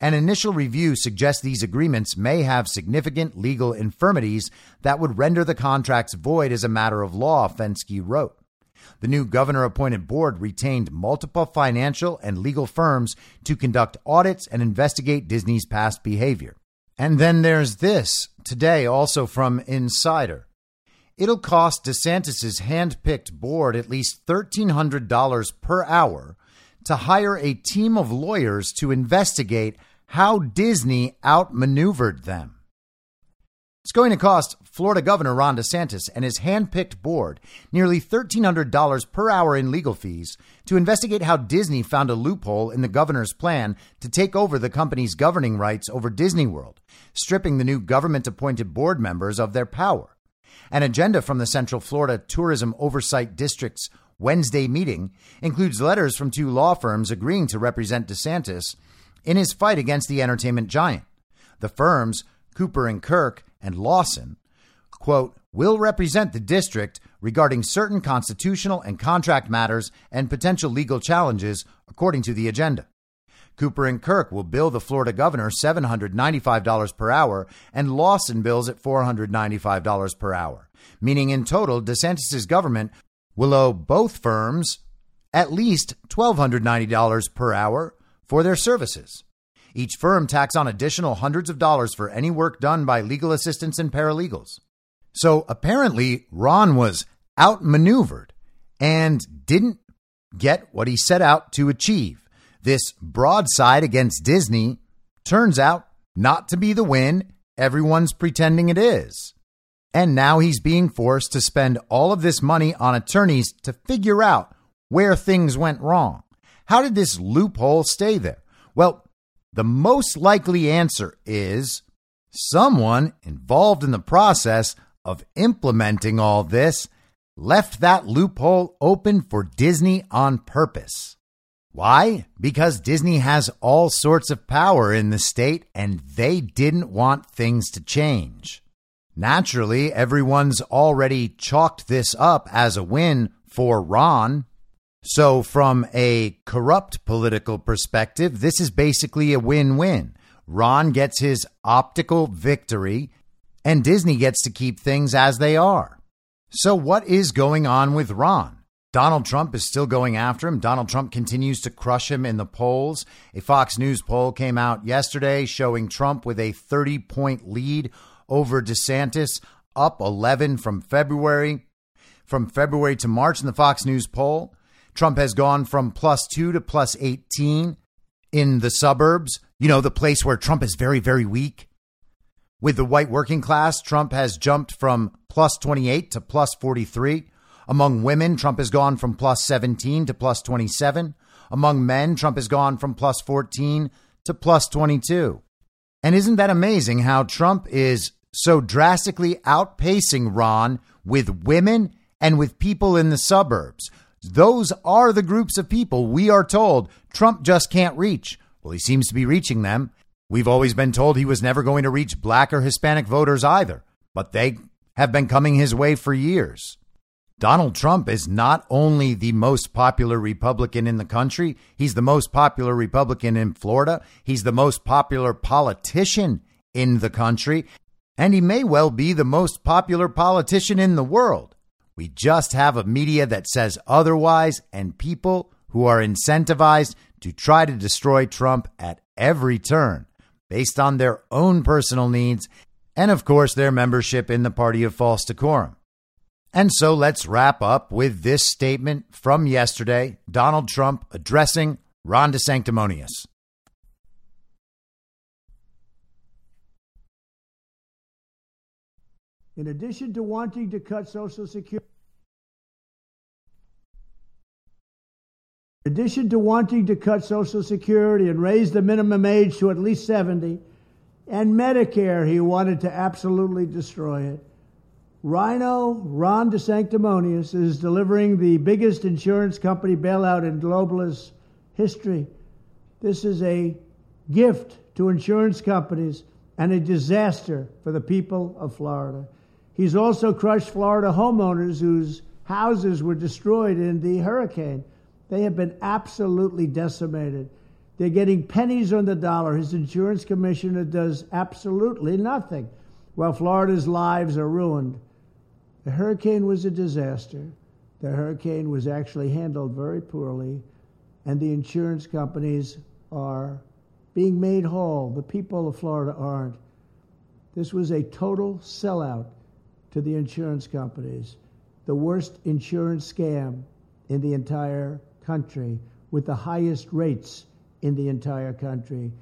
An initial review suggests these agreements may have significant legal infirmities that would render the contracts void as a matter of law, Fenske wrote. The new governor appointed board retained multiple financial and legal firms to conduct audits and investigate Disney's past behavior. And then there's this today, also from Insider. It'll cost DeSantis' hand picked board at least $1,300 per hour to hire a team of lawyers to investigate how Disney outmaneuvered them. It's going to cost Florida Governor Ron DeSantis and his hand-picked board nearly $1,300 per hour in legal fees to investigate how Disney found a loophole in the governor's plan to take over the company's governing rights over Disney World, stripping the new government-appointed board members of their power. An agenda from the Central Florida Tourism Oversight District's Wednesday meeting includes letters from two law firms agreeing to represent DeSantis in his fight against the entertainment giant. The firms, Cooper and Kirk and Lawson, quote, will represent the district regarding certain constitutional and contract matters and potential legal challenges, according to the agenda. Cooper and Kirk will bill the Florida governor $795 per hour and Lawson bills at $495 per hour, meaning in total, DeSantis' government will owe both firms at least $1,290 per hour for their services. Each firm tacks on additional hundreds of dollars for any work done by legal assistants and paralegals. So apparently, Ron was outmaneuvered and didn't get what he set out to achieve. This broadside against Disney turns out not to be the win everyone's pretending it is. And now he's being forced to spend all of this money on attorneys to figure out where things went wrong. How did this loophole stay there? Well, the most likely answer is someone involved in the process of implementing all this left that loophole open for Disney on purpose. Why? Because Disney has all sorts of power in the state and they didn't want things to change. Naturally, everyone's already chalked this up as a win for Ron. So, from a corrupt political perspective, this is basically a win win. Ron gets his optical victory, and Disney gets to keep things as they are. So, what is going on with Ron? Donald Trump is still going after him. Donald Trump continues to crush him in the polls. A Fox News poll came out yesterday showing Trump with a 30 point lead over DeSantis, up 11 from February. From February to March in the Fox News poll, Trump has gone from plus two to plus 18 in the suburbs, you know, the place where Trump is very, very weak. With the white working class, Trump has jumped from plus 28 to plus 43. Among women, Trump has gone from plus 17 to plus 27. Among men, Trump has gone from plus 14 to plus 22. And isn't that amazing how Trump is so drastically outpacing Ron with women and with people in the suburbs? Those are the groups of people we are told Trump just can't reach. Well, he seems to be reaching them. We've always been told he was never going to reach black or Hispanic voters either, but they have been coming his way for years. Donald Trump is not only the most popular Republican in the country, he's the most popular Republican in Florida, he's the most popular politician in the country, and he may well be the most popular politician in the world. We just have a media that says otherwise and people who are incentivized to try to destroy Trump at every turn based on their own personal needs and, of course, their membership in the party of false decorum. And so let's wrap up with this statement from yesterday Donald Trump addressing Ron DeSanctimonious. In addition to wanting to cut Social Security, in addition to wanting to cut Social Security and raise the minimum age to at least 70, and Medicare, he wanted to absolutely destroy it. Rhino Ron DeSanctimonious is delivering the biggest insurance company bailout in globalist history. This is a gift to insurance companies and a disaster for the people of Florida. He's also crushed Florida homeowners whose houses were destroyed in the hurricane. They have been absolutely decimated. They're getting pennies on the dollar. His insurance commissioner does absolutely nothing while Florida's lives are ruined. The hurricane was a disaster. The hurricane was actually handled very poorly, and the insurance companies are being made whole. The people of Florida aren't. This was a total sellout to the insurance companies. The worst insurance scam in the entire country with the highest rates in the entire country.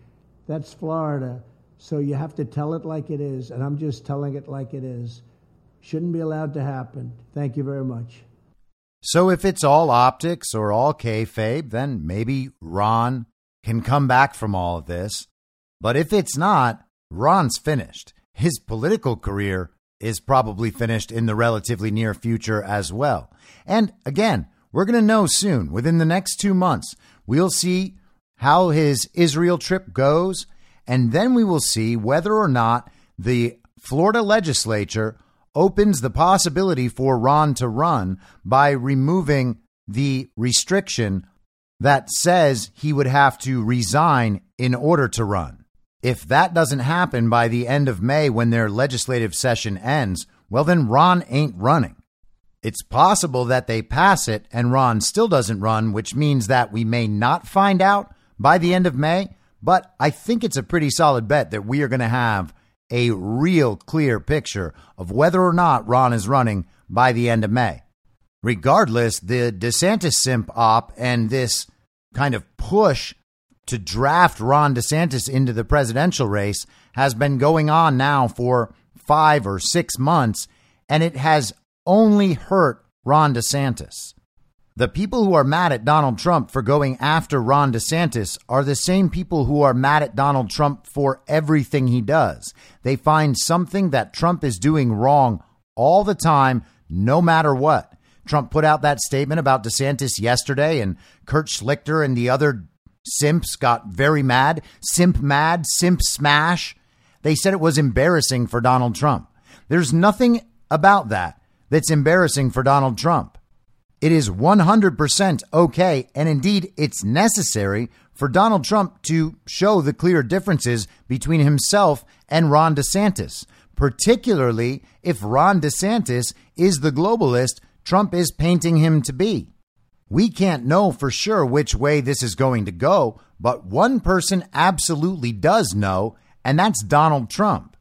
That's Florida. So you have to tell it like it is, and I'm just telling it like it is shouldn't be allowed to happen. Thank you very much. So if it's all optics or all kayfabe, then maybe Ron can come back from all of this. But if it's not, Ron's finished. His political career is probably finished in the relatively near future as well. And again, we're going to know soon, within the next two months, we'll see how his Israel trip goes, and then we will see whether or not the Florida legislature opens the possibility for Ron to run by removing the restriction that says he would have to resign in order to run. If that doesn't happen by the end of May when their legislative session ends, well, then Ron ain't running. It's possible that they pass it and Ron still doesn't run, which means that we may not find out by the end of May. But I think it's a pretty solid bet that we are going to have a real clear picture of whether or not Ron is running by the end of May. Regardless, the DeSantis simp op and this kind of push to draft Ron DeSantis into the presidential race has been going on now for five or six months, and it has only hurt Ron DeSantis. The people who are mad at Donald Trump for going after Ron DeSantis are the same people who are mad at Donald Trump for everything he does. They find something that Trump is doing wrong all the time, no matter what. Trump put out that statement about DeSantis yesterday, and Kurt Schlichter and the other simps got very mad. Simp mad, simp smash. They said it was embarrassing for Donald Trump. There's nothing about that that's embarrassing for Donald Trump. It is 100% okay, and indeed it's necessary for Donald Trump to show the clear differences between himself and Ron DeSantis, particularly if Ron DeSantis is the globalist Trump is painting him to be. We can't know for sure which way this is going to go, but one person absolutely does know, and that's Donald Trump.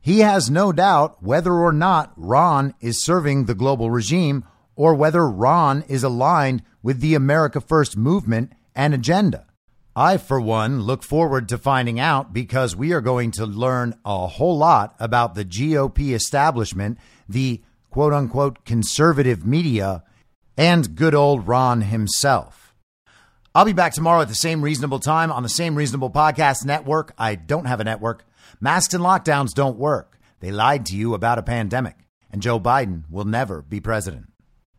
He has no doubt whether or not Ron is serving the global regime or whether Ron is aligned with the America First movement and agenda. I, for one, look forward to finding out because we are going to learn a whole lot about the GOP establishment, the quote unquote conservative media, and good old Ron himself. I'll be back tomorrow at the same reasonable time on the same reasonable podcast network. I don't have a network. Masks and lockdowns don't work. They lied to you about a pandemic, and Joe Biden will never be president.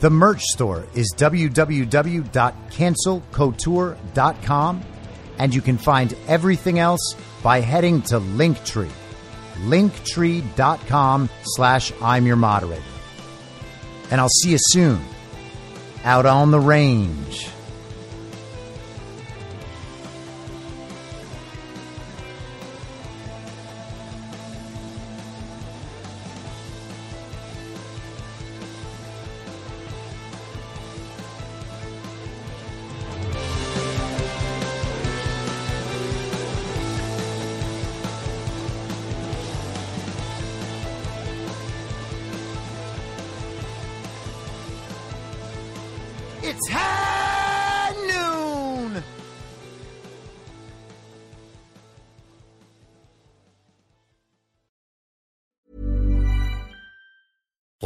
The merch store is www.cancelcouture.com, and you can find everything else by heading to Linktree, linktree.com slash I'm your moderator. And I'll see you soon out on the range.